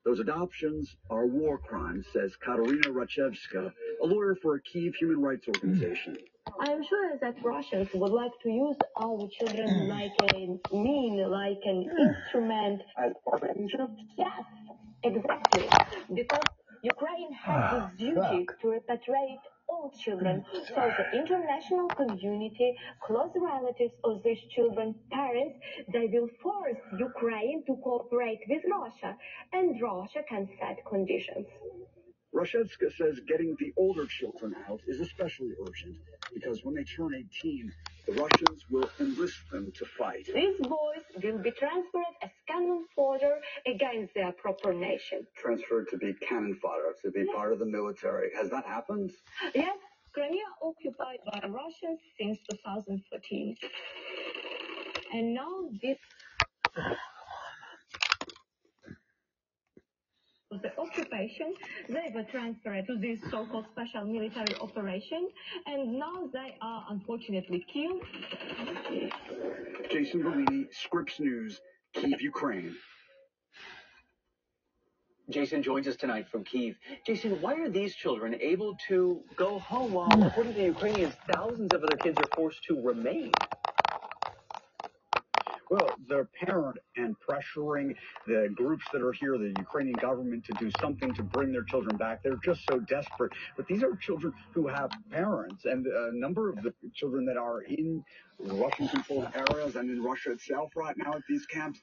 Those adoptions are war crimes, says Katerina Rashevska, a lawyer for a Kiev human rights organization. I am sure that Russians would like to use our children hmm. like a mean, like an hmm. instrument. As. Yes, exactly. Because Ukraine has this ah, duty to repatriate all children. So the international community, close relatives of these children, parents, they will force Ukraine to cooperate with Russia, and Russia can set conditions. Rashevska says getting the older children out is especially urgent because when they turn 18, the Russians will enlist them to fight. These boys will be transferred as cannon fodder against their proper nation. Transferred to be cannon fodder, to be part of the military. Has that happened? Yes, Crimea occupied by Russia since 2014. And now this of the occupation, they were transferred to this so-called special military operation, and now they are unfortunately killed. Jason Bellini, Scripps News, Kiev, Ukraine. Jason joins us tonight from Kiev. Jason, why are these children able to go home while, hmm. according to the Ukrainians, thousands of other kids are forced to remain? Well, their parent and pressuring the groups that are here, the Ukrainian government, to do something to bring their children back. They're just so desperate. But these are children who have parents, and a number of the children that are in Russian controlled areas and in Russia itself right now at these camps,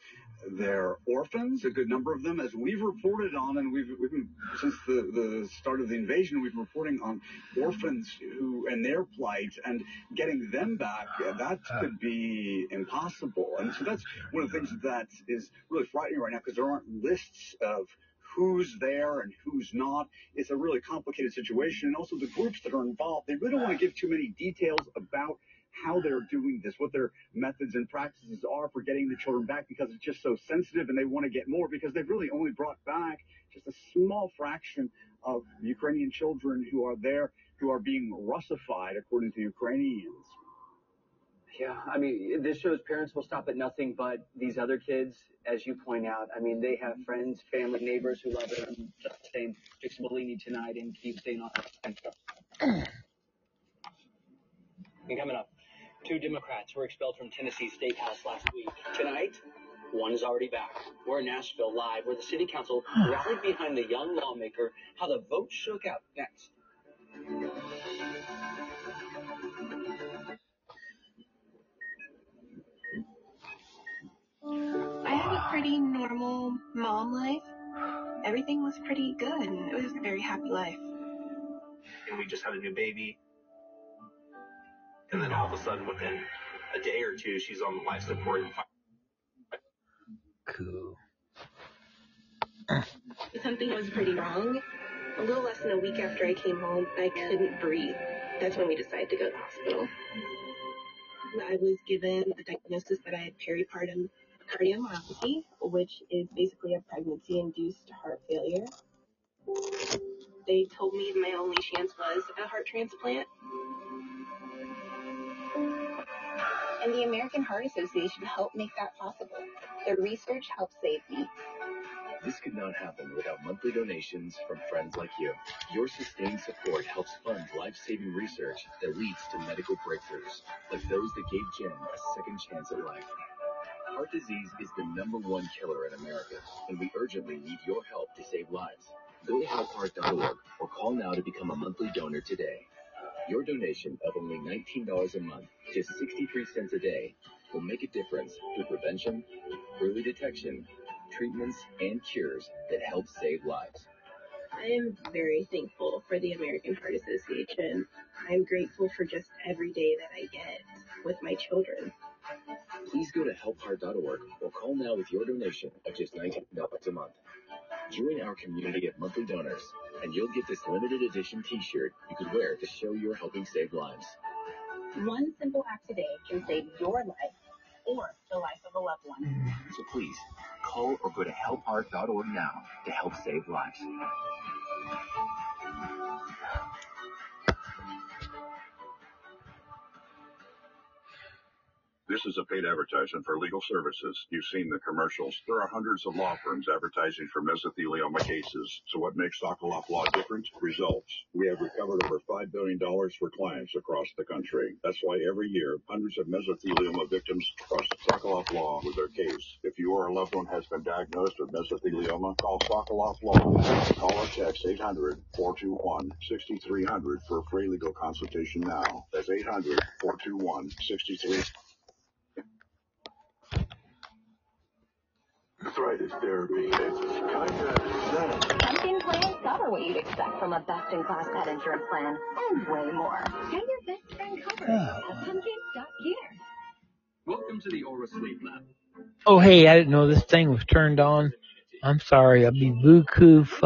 they're orphans, a good number of them, as we've reported on, and we've, we've been, since the, the start of the invasion, we've been reporting on orphans who, and their plight, and getting them back, uh, that could be impossible. And *laughs* so that's one of the things that is really frightening right now, because there aren't lists of who's there and who's not. It's a really complicated situation. And also the groups that are involved, they really don't want to give too many details about how they're doing this, what their methods and practices are for getting the children back because it's just so sensitive and they want to get more because they've really only brought back just a small fraction of Ukrainian children who are there who are being Russified according to Ukrainians. Yeah, I mean, this shows parents will stop at nothing but these other kids, as you point out. I mean, they have friends, family, neighbors who love them just the same. Jason Bellini tonight and keep staying on. And coming up, two Democrats were expelled from Tennessee State House last week. Tonight, one is already back. We're in Nashville live, where the city council *sighs* rallied behind the young lawmaker. How the vote shook out next. Pretty normal mom life. Everything was pretty good, and it was a very happy life. and we just had a new baby. And then all of a sudden, within a day or two, she's on life support. Cool. Something was pretty wrong. A little less than a week after I came home, I couldn't breathe. That's when we decided to go to the hospital. I was given the diagnosis that I had peripartum cardiomyopathy, which is basically a pregnancy-induced heart failure. They told me my only chance was a heart transplant. And the American Heart Association helped make that possible. Their research helped save me. This could not happen without monthly donations from friends like you. Your sustained support helps fund life-saving research that leads to medical breakthroughs, like those that gave Jen a second chance at life. Heart disease is the number one killer in America, and we urgently need your help to save lives. Go to helpheart.org or call now to become a monthly donor today. Your donation of only $19 a month, just 63 cents a day, will make a difference through prevention, early detection, treatments, and cures that help save lives. I am very thankful for the American Heart Association. I'm grateful for just every day that I get with my children. Please go to helpheart.org or call now with your donation of just $19 a month. Join our community of monthly donors, and you'll get this limited edition t-shirt you could wear to show you're helping save lives. One simple act today can save your life or the life of a loved one. So please, call or go to helpheart.org now to help save lives. This is a paid advertisement for legal services. You've seen the commercials. There are hundreds of law firms advertising for mesothelioma cases. So what makes Sokolove Law different? Results. We have recovered over $5 billion for clients across the country. That's why every year, hundreds of mesothelioma victims trust Sokolove Law with their case. If you or a loved one has been diagnosed with mesothelioma, call Sokolove Law. Call or text 800-421-6300 for a free legal consultation now. That's 800-421-6300. The threat arthritis therapy. It's kind of sad. Pumpkin plans cover what you'd expect from a best-in-class pet insurance plan, and way more. Get your best friend covered ah. at pumpkin.care. Welcome to the Aura Sleep Lab. Oh, hey, I didn't know this thing was turned on. I'm sorry. I'll be buku fuck.